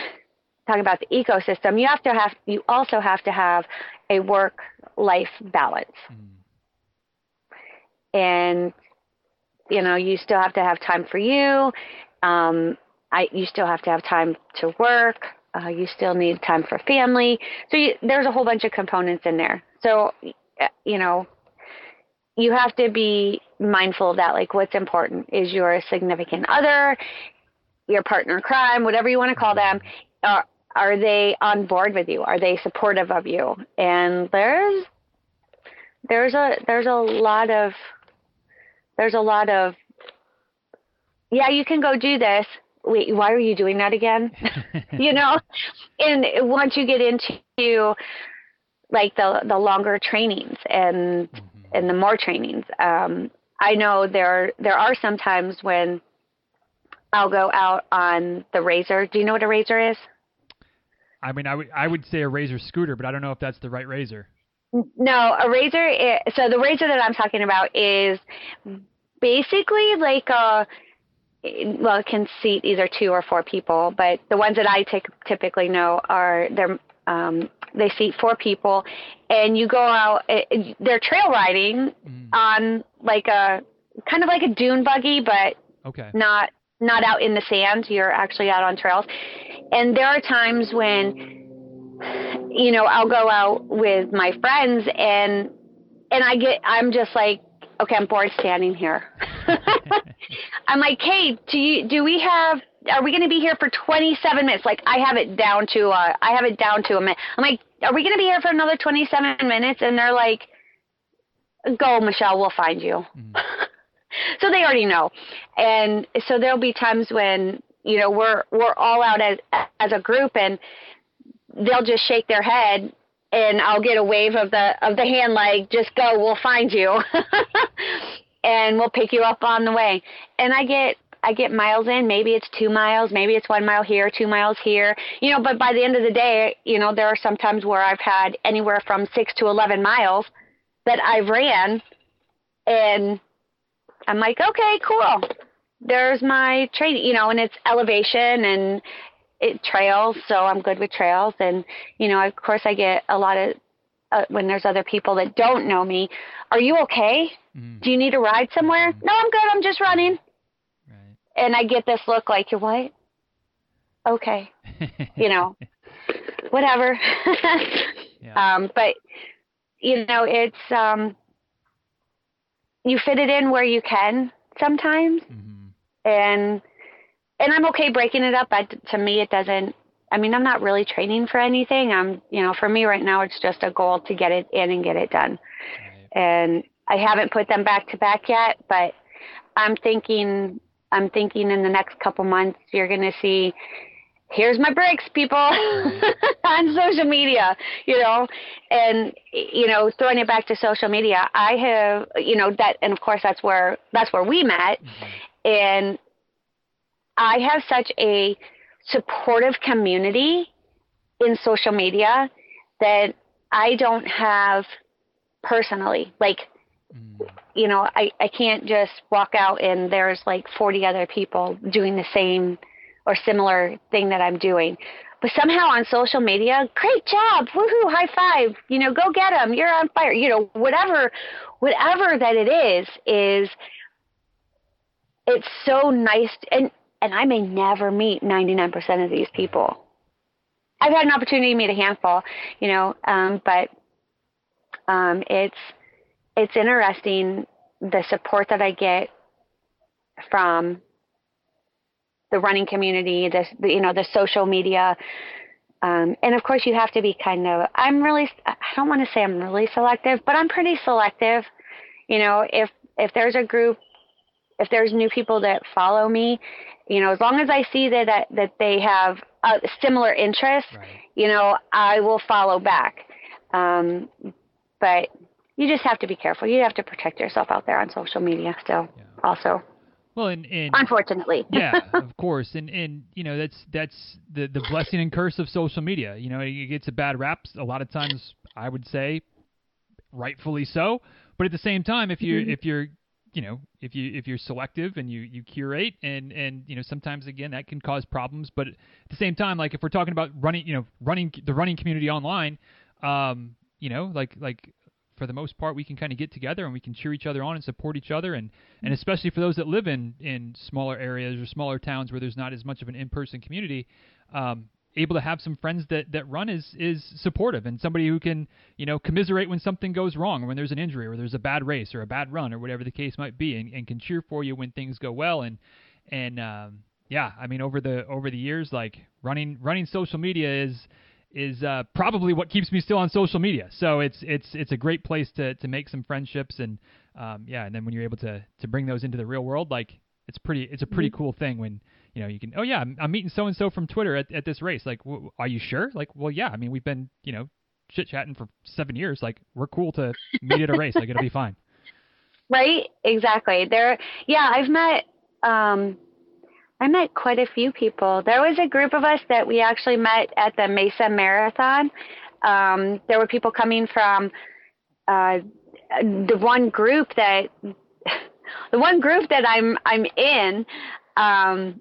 talking about the ecosystem, you have to have, you also have to have a work life balance. Mm. And you know, you still have to have time for you. Um, I, you still have to have time to work. Uh, you still need time for family. So you, there's a whole bunch of components in there. So, uh, you know, you have to be mindful of that. Like, what's important is your significant other, your partner crime, whatever you want to call them. Are, are they on board with you? Are they supportive of you? And there's there's a there's a lot of there's a lot of, yeah, you can go do this. Wait, why are you doing that again? you know, and once you get into like the the longer trainings and mm-hmm. and the more trainings, um, I know there there are some times when I'll go out on the razor. Do you know what a razor is? I mean, I would I would say a razor scooter, but I don't know if that's the right razor. No, a razor. Is, so the razor that I'm talking about is basically like a well, it can seat either two or four people, but the ones that I typically know are they're um, they seat four people, and you go out. It, they're trail riding mm. on like a kind of like a dune buggy, but okay. not not out in the sand. You're actually out on trails. And there are times when, you know, I'll go out with my friends and, and I get, I'm just like, okay, I'm bored standing here. I'm like, hey, do you, do we have, are we going to be here for 27 minutes? Like I have it down to, uh, I have it down to a minute. I'm like, are we going to be here for another 27 minutes? And they're like, go, Michelle, we'll find you. Mm. so they already know. And so there'll be times when, you know, we're, we're all out as, as a group and they'll just shake their head and I'll get a wave of the, of the hand, like, just go, we'll find you. and we'll pick you up on the way. And I get, I get miles in. Maybe it's two miles, maybe it's one mile here, two miles here. You know, but by the end of the day, you know, there are some times where I've had anywhere from six to eleven miles that I've ran, and I'm like, okay, cool. There's my training, you know, and it's elevation and it trails, so I'm good with trails. And you know, of course, I get a lot of uh, when there's other people that don't know me. Are you okay? Mm. Do you need a ride somewhere? Mm. No, I'm good. I'm just running. Right. And I get this look like you're what? Okay, you know, whatever. yeah. Um, but you know, it's um, you fit it in where you can sometimes, mm-hmm. and and I'm okay breaking it up. But to me, it doesn't. I mean, I'm not really training for anything. I'm, you know, for me right now, it's just a goal to get it in and get it done. Right. And I haven't put them back to back yet, but I'm thinking, I'm thinking in the next couple months, you're going to see here's my breaks people on social media you know and you know throwing it back to social media i have you know that and of course that's where that's where we met mm-hmm. and i have such a supportive community in social media that i don't have personally like mm. you know i i can't just walk out and there's like 40 other people doing the same or similar thing that I'm doing. But somehow on social media, great job, woohoo, high five, you know, go get them, you're on fire, you know, whatever, whatever that it is, is it's so nice, and and I may never meet 99% of these people. I've had an opportunity to meet a handful, you know, um, but um, it's it's interesting the support that I get from the running community, the, you know the social media, um, and of course you have to be kind of. I'm really I don't want to say I'm really selective, but I'm pretty selective. You know, if if there's a group, if there's new people that follow me, you know, as long as I see that that, that they have a similar interests, right. you know, I will follow back. Um, but you just have to be careful. You have to protect yourself out there on social media still, yeah. also. Well, and, and unfortunately, yeah, of course, and and you know that's that's the the blessing and curse of social media. You know, it gets a bad rap a lot of times. I would say, rightfully so. But at the same time, if you mm-hmm. if you're you know if you if you're selective and you you curate and and you know sometimes again that can cause problems. But at the same time, like if we're talking about running, you know, running the running community online, um, you know, like like for the most part, we can kind of get together and we can cheer each other on and support each other, and and especially for those that live in in smaller areas or smaller towns where there's not as much of an in-person community. Um, able to have some friends that, that run is is supportive and somebody who can you know commiserate when something goes wrong or when there's an injury or there's a bad race or a bad run or whatever the case might be and, and can cheer for you when things go well and and um, yeah I mean over the over the years like running running social media is is uh, probably what keeps me still on social media. So it's it's it's a great place to to make some friendships and um, yeah, and then when you're able to to bring those into the real world, like it's pretty it's a pretty mm-hmm. cool thing when you know you can oh yeah I'm, I'm meeting so and so from Twitter at, at this race. Like, w- are you sure? Like, well yeah, I mean we've been you know chit chatting for seven years. Like we're cool to meet at a race. Like it'll be fine. Right. Exactly. There. Yeah, I've met. um I met quite a few people. There was a group of us that we actually met at the Mesa Marathon. Um, there were people coming from uh, the one group that the one group that I'm I'm in, um,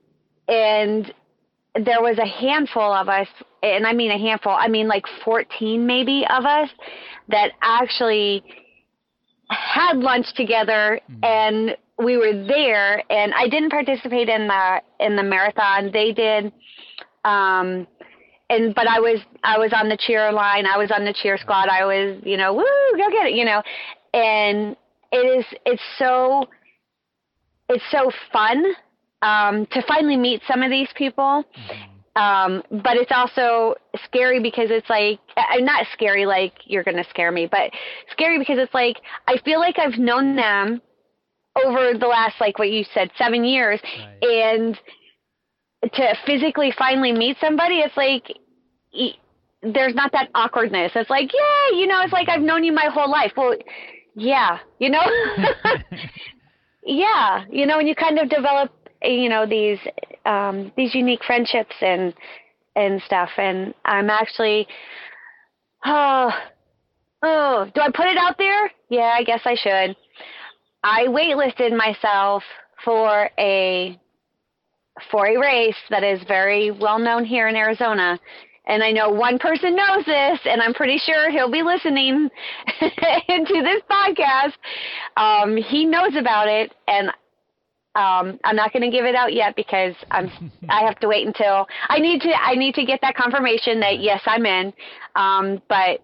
and there was a handful of us, and I mean a handful. I mean like 14 maybe of us that actually had lunch together mm-hmm. and we were there, and I didn't participate in the in the marathon. They did. Um, and but I was I was on the cheer line. I was on the cheer squad. I was you know woo go get it you know, and it is it's so it's so fun um, to finally meet some of these people. Um, but it's also scary because it's like I'm not scary like you're gonna scare me, but scary because it's like I feel like I've known them over the last like what you said seven years, right. and to physically finally meet somebody, it's like there's not that awkwardness. It's like yeah, you know, it's like I've known you my whole life. Well, yeah, you know, yeah, you know, and you kind of develop you know these um these unique friendships and and stuff. And i'm actually oh oh do i put it out there? Yeah i guess i should. I waitlisted myself for a for a race that is very well known here in arizona. And I know one person knows this, and I'm pretty sure he'll be listening to this podcast. Um, he knows about it, and um, I'm not going to give it out yet because I'm I have to wait until I need to I need to get that confirmation that yes I'm in. Um, but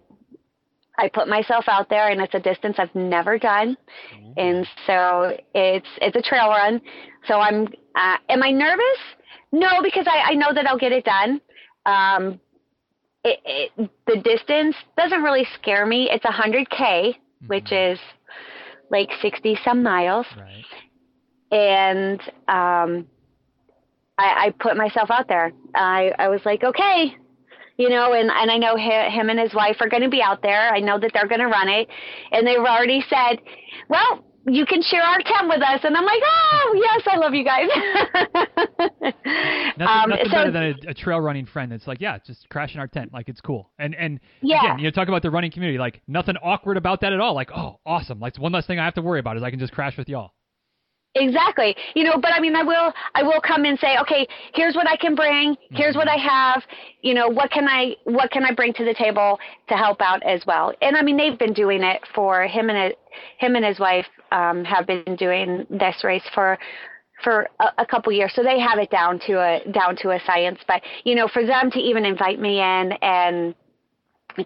I put myself out there and it's a distance I've never done, mm-hmm. and so it's it's a trail run. So I'm uh, am I nervous? No, because I I know that I'll get it done. Um, it, it, the distance doesn't really scare me. It's a hundred k, mm-hmm. which is like sixty some miles. Right and um, I, I put myself out there. I, I was like, okay, you know, and, and I know him and his wife are going to be out there. I know that they're going to run it. And they've already said, well, you can share our tent with us. And I'm like, oh, yes, I love you guys. nothing, um, nothing so, better than a, a, trail running friend that's like, yeah, just crash in our tent. Like, it's cool. And, and yeah. again, you know, talk about the running community, like nothing awkward about that at all. Like, oh, awesome. Like, one less thing I have to worry about is I can just crash with y'all. Exactly. You know, but I mean, I will, I will come and say, okay, here's what I can bring. Here's what I have. You know, what can I, what can I bring to the table to help out as well? And I mean, they've been doing it for him and him and his wife um, have been doing this race for for a, a couple years, so they have it down to a down to a science. But you know, for them to even invite me in and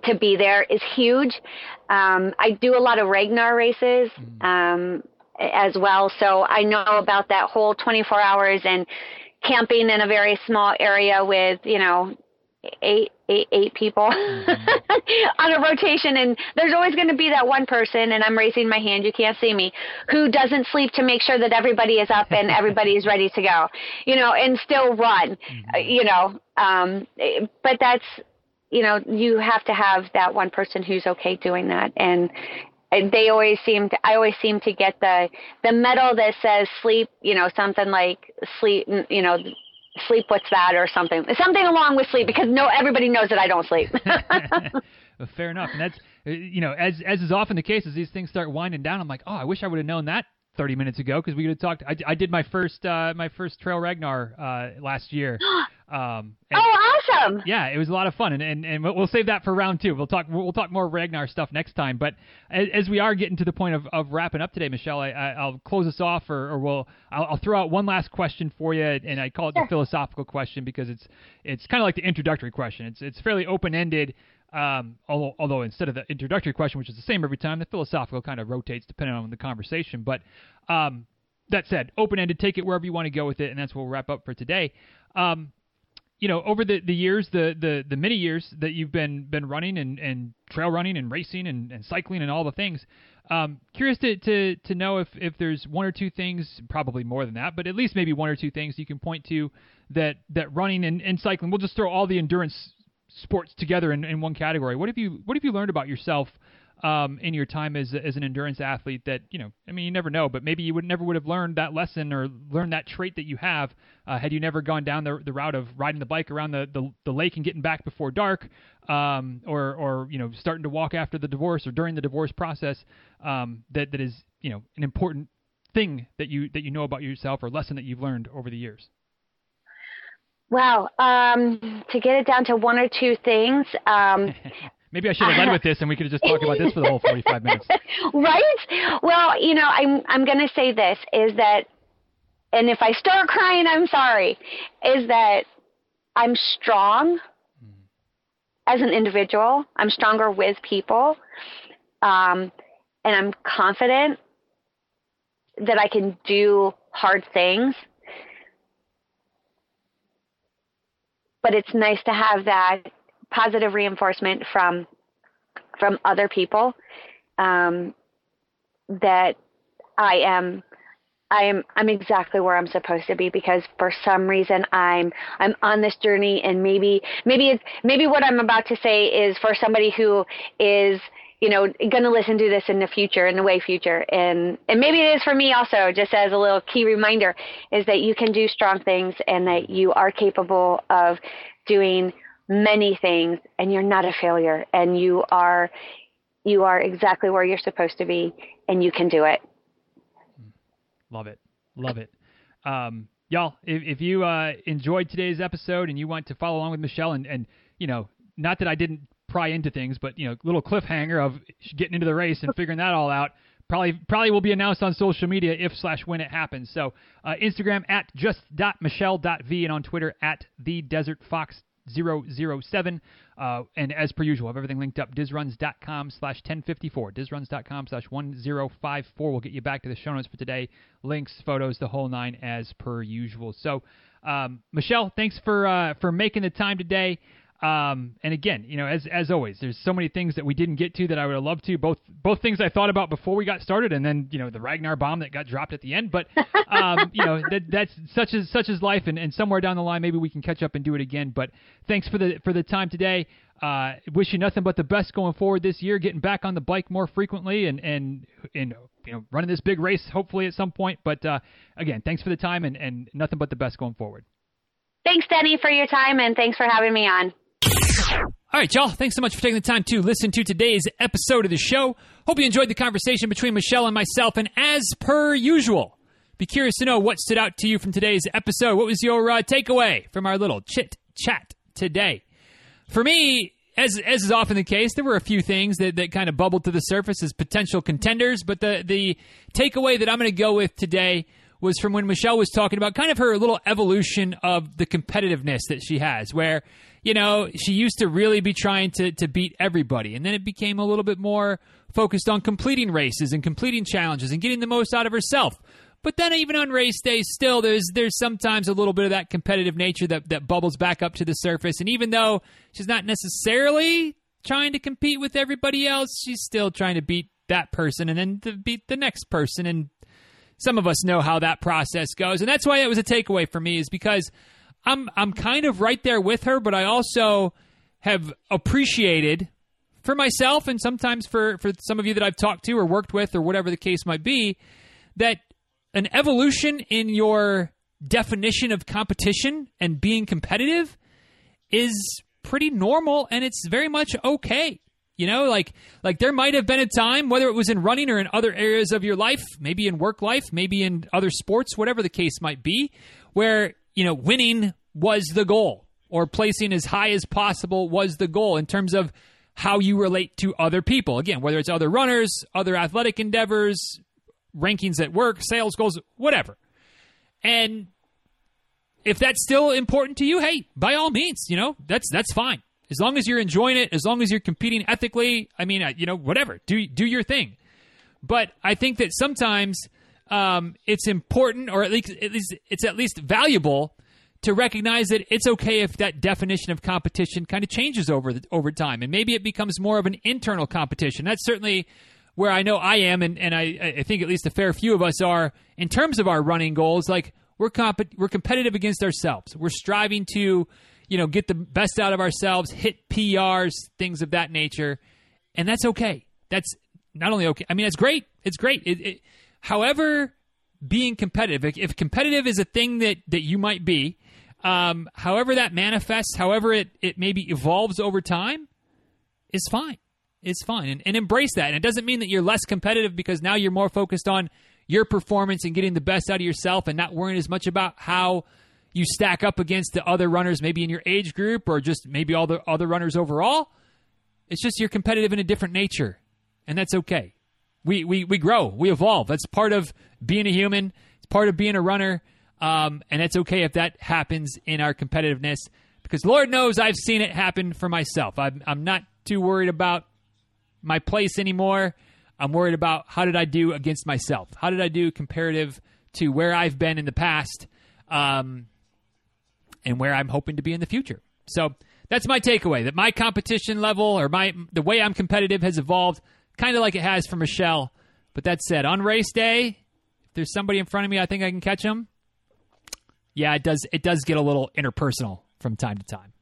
to be there is huge. Um, I do a lot of Ragnar races. Mm. Um, as well. So I know about that whole 24 hours and camping in a very small area with, you know, eight eight eight people mm-hmm. on a rotation and there's always going to be that one person and I'm raising my hand you can't see me who doesn't sleep to make sure that everybody is up and everybody is ready to go you know and still run mm-hmm. you know um but that's you know you have to have that one person who's okay doing that and they always seem to i always seem to get the the medal that says sleep you know something like sleep you know sleep what's that or something something along with sleep because no everybody knows that i don't sleep. Well, fair enough. And that's uh, you know as as is often the case as these things start winding down i'm like oh i wish i would have known that 30 minutes ago because we could have talked. I, I did my first uh, my first Trail Ragnar uh, last year. Um, oh, awesome! Yeah, it was a lot of fun, and, and and we'll save that for round two. We'll talk we'll talk more Ragnar stuff next time. But as, as we are getting to the point of, of wrapping up today, Michelle, I, will close us off, or, or we'll I'll, I'll, throw out one last question for you, and I call it the philosophical question because it's it's kind of like the introductory question. It's it's fairly open ended. Um, although, although instead of the introductory question, which is the same every time, the philosophical kind of rotates depending on the conversation. But um, that said, open ended, take it wherever you want to go with it, and that's what we'll wrap up for today. Um, you know, over the, the years, the, the, the many years that you've been been running and, and trail running and racing and, and cycling and all the things, um, curious to, to, to know if, if there's one or two things, probably more than that, but at least maybe one or two things you can point to that, that running and, and cycling, we'll just throw all the endurance sports together in, in one category. What have you what have you learned about yourself um, in your time as as an endurance athlete that you know I mean you never know but maybe you would never would have learned that lesson or learned that trait that you have uh, had you never gone down the, the route of riding the bike around the, the, the lake and getting back before dark um, or or you know starting to walk after the divorce or during the divorce process um, that that is you know an important thing that you that you know about yourself or lesson that you've learned over the years Wow. Um, to get it down to one or two things, um, Maybe I should have led with this, and we could have just talked about this for the whole forty-five minutes. right? Well, you know, I'm I'm going to say this is that, and if I start crying, I'm sorry. Is that I'm strong as an individual. I'm stronger with people, um, and I'm confident that I can do hard things. But it's nice to have that positive reinforcement from from other people um, that I am I am I'm exactly where I'm supposed to be because for some reason I'm I'm on this journey and maybe maybe it's maybe what I'm about to say is for somebody who is you know going to listen to this in the future in the way future. And and maybe it is for me also just as a little key reminder is that you can do strong things and that you are capable of doing many things and you're not a failure. And you are you are exactly where you're supposed to be and you can do it. Love it. Love it. Um, y'all if, if you uh, enjoyed today's episode and you want to follow along with michelle and, and you know not that i didn't pry into things but you know little cliffhanger of getting into the race and figuring that all out probably probably will be announced on social media if slash when it happens. So uh, Instagram at just dot michelle v and on Twitter at the desert fox 007. Uh, and as per usual, have everything linked up. Dizruns.com slash 1054. Dizruns.com slash 1054 will get you back to the show notes for today. Links, photos, the whole nine as per usual. So, um, Michelle, thanks for uh, for making the time today. Um, and again, you know, as as always, there's so many things that we didn't get to that I would have loved to. Both both things I thought about before we got started, and then you know the Ragnar bomb that got dropped at the end. But um, you know that that's such as such as life, and, and somewhere down the line maybe we can catch up and do it again. But thanks for the for the time today. Uh, wish you nothing but the best going forward this year, getting back on the bike more frequently, and and and you know running this big race hopefully at some point. But uh, again, thanks for the time, and and nothing but the best going forward. Thanks, Denny, for your time, and thanks for having me on. All right, y'all. Thanks so much for taking the time to listen to today's episode of the show. Hope you enjoyed the conversation between Michelle and myself. And as per usual, be curious to know what stood out to you from today's episode. What was your uh, takeaway from our little chit chat today? For me, as as is often the case, there were a few things that, that kind of bubbled to the surface as potential contenders. But the the takeaway that I'm going to go with today was from when Michelle was talking about kind of her little evolution of the competitiveness that she has, where you know, she used to really be trying to, to beat everybody. And then it became a little bit more focused on completing races and completing challenges and getting the most out of herself. But then even on race day, still there's there's sometimes a little bit of that competitive nature that, that bubbles back up to the surface. And even though she's not necessarily trying to compete with everybody else, she's still trying to beat that person and then to beat the next person. And some of us know how that process goes. And that's why it was a takeaway for me, is because I'm I'm kind of right there with her, but I also have appreciated for myself and sometimes for for some of you that I've talked to or worked with or whatever the case might be that an evolution in your definition of competition and being competitive is pretty normal and it's very much okay. You know, like like there might have been a time, whether it was in running or in other areas of your life, maybe in work life, maybe in other sports, whatever the case might be, where you know, winning was the goal or placing as high as possible was the goal in terms of how you relate to other people. Again, whether it's other runners, other athletic endeavors, rankings at work, sales goals, whatever. And if that's still important to you, hey, by all means, you know, that's that's fine. As long as you're enjoying it, as long as you're competing ethically, I mean, you know, whatever, do do your thing. But I think that sometimes um, it's important, or at least, at least it's at least valuable to recognize that it's okay if that definition of competition kind of changes over the, over time, and maybe it becomes more of an internal competition. That's certainly where I know I am, and, and I, I think at least a fair few of us are in terms of our running goals. Like we're comp- we're competitive against ourselves. We're striving to you know get the best out of ourselves, hit PRs, things of that nature, and that's okay. That's not only okay. I mean, it's great. It's great. It, it, However, being competitive, if competitive is a thing that, that you might be, um, however that manifests, however it, it maybe evolves over time, is fine. It's fine. And, and embrace that. And it doesn't mean that you're less competitive because now you're more focused on your performance and getting the best out of yourself and not worrying as much about how you stack up against the other runners, maybe in your age group or just maybe all the other runners overall. It's just you're competitive in a different nature, and that's okay. We we we grow, we evolve. That's part of being a human. It's part of being a runner, um, and it's okay if that happens in our competitiveness. Because Lord knows I've seen it happen for myself. I'm I'm not too worried about my place anymore. I'm worried about how did I do against myself? How did I do comparative to where I've been in the past, um, and where I'm hoping to be in the future. So that's my takeaway. That my competition level or my the way I'm competitive has evolved, kind of like it has for Michelle. But that said, on race day, if there's somebody in front of me, I think I can catch them. Yeah, it does. It does get a little interpersonal from time to time.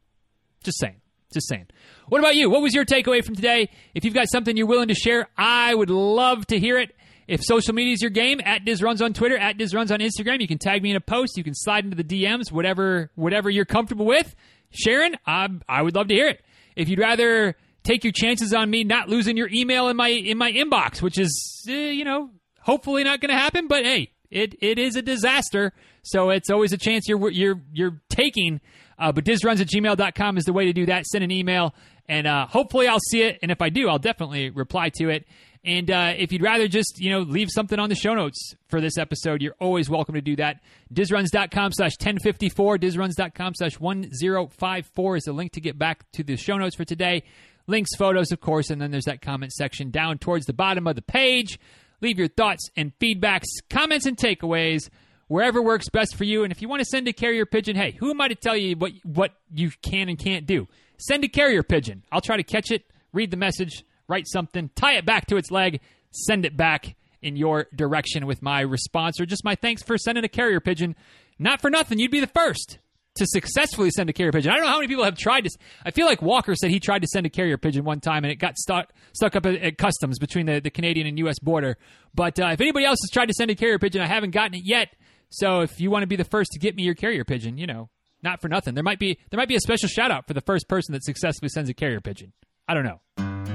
Just saying. Just saying. What about you? What was your takeaway from today? If you've got something you're willing to share, I would love to hear it. If social media is your game, at DizRuns on Twitter, at DizRuns on Instagram, you can tag me in a post. You can slide into the DMs, whatever whatever you're comfortable with. Sharon, I, I would love to hear it. If you'd rather take your chances on me not losing your email in my in my inbox, which is uh, you know hopefully not going to happen, but hey, it it is a disaster, so it's always a chance you're you're you're taking. Uh, but dizruns at gmail.com is the way to do that. Send an email, and uh, hopefully I'll see it. And if I do, I'll definitely reply to it. And uh, if you'd rather just, you know, leave something on the show notes for this episode, you're always welcome to do that. Dizruns.com slash 1054, dizruns.com slash 1054 is the link to get back to the show notes for today. Links, photos, of course, and then there's that comment section down towards the bottom of the page. Leave your thoughts and feedbacks, comments, and takeaways wherever works best for you. And if you want to send a carrier pigeon, hey, who am I to tell you what, what you can and can't do? Send a carrier pigeon. I'll try to catch it, read the message, write something, tie it back to its leg, send it back in your direction with my response or just my thanks for sending a carrier pigeon. Not for nothing, you'd be the first to successfully send a carrier pigeon. I don't know how many people have tried to. I feel like Walker said he tried to send a carrier pigeon one time and it got stuck stuck up at, at customs between the, the Canadian and U.S. border. But uh, if anybody else has tried to send a carrier pigeon, I haven't gotten it yet. So if you want to be the first to get me your carrier pigeon, you know, not for nothing. There might be there might be a special shout out for the first person that successfully sends a carrier pigeon. I don't know.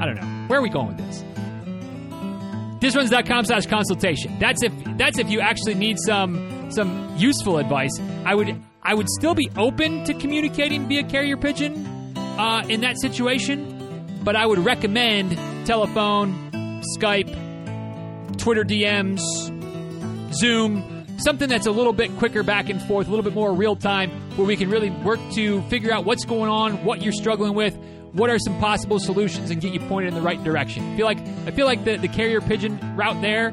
I don't know. Where are we going with this? Dizruns.com slash consultation. That's if that's if you actually need some some useful advice. I would I would still be open to communicating via carrier pigeon uh, in that situation, but I would recommend telephone, Skype, Twitter DMs, Zoom, something that's a little bit quicker back and forth, a little bit more real time, where we can really work to figure out what's going on, what you're struggling with, what are some possible solutions, and get you pointed in the right direction. I feel like I feel like the, the carrier pigeon route there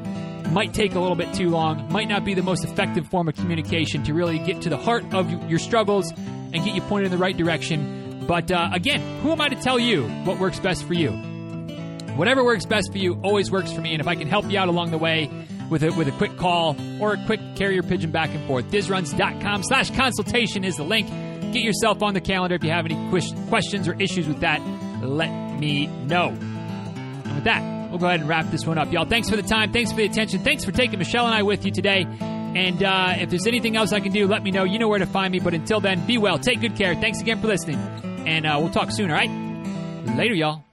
might take a little bit too long, might not be the most effective form of communication to really get to the heart of your struggles and get you pointed in the right direction. But uh, again, who am I to tell you what works best for you? Whatever works best for you always works for me, and if I can help you out along the way with a, with a quick call or a quick carrier pigeon back and forth, dizruns.com slash consultation is the link. Get yourself on the calendar if you have any questions or issues with that. Let me know. And with that, we'll go ahead and wrap this one up, y'all. Thanks for the time. Thanks for the attention. Thanks for taking Michelle and I with you today. And uh, if there's anything else I can do, let me know. You know where to find me. But until then, be well. Take good care. Thanks again for listening. And uh, we'll talk soon, all right? Later, y'all.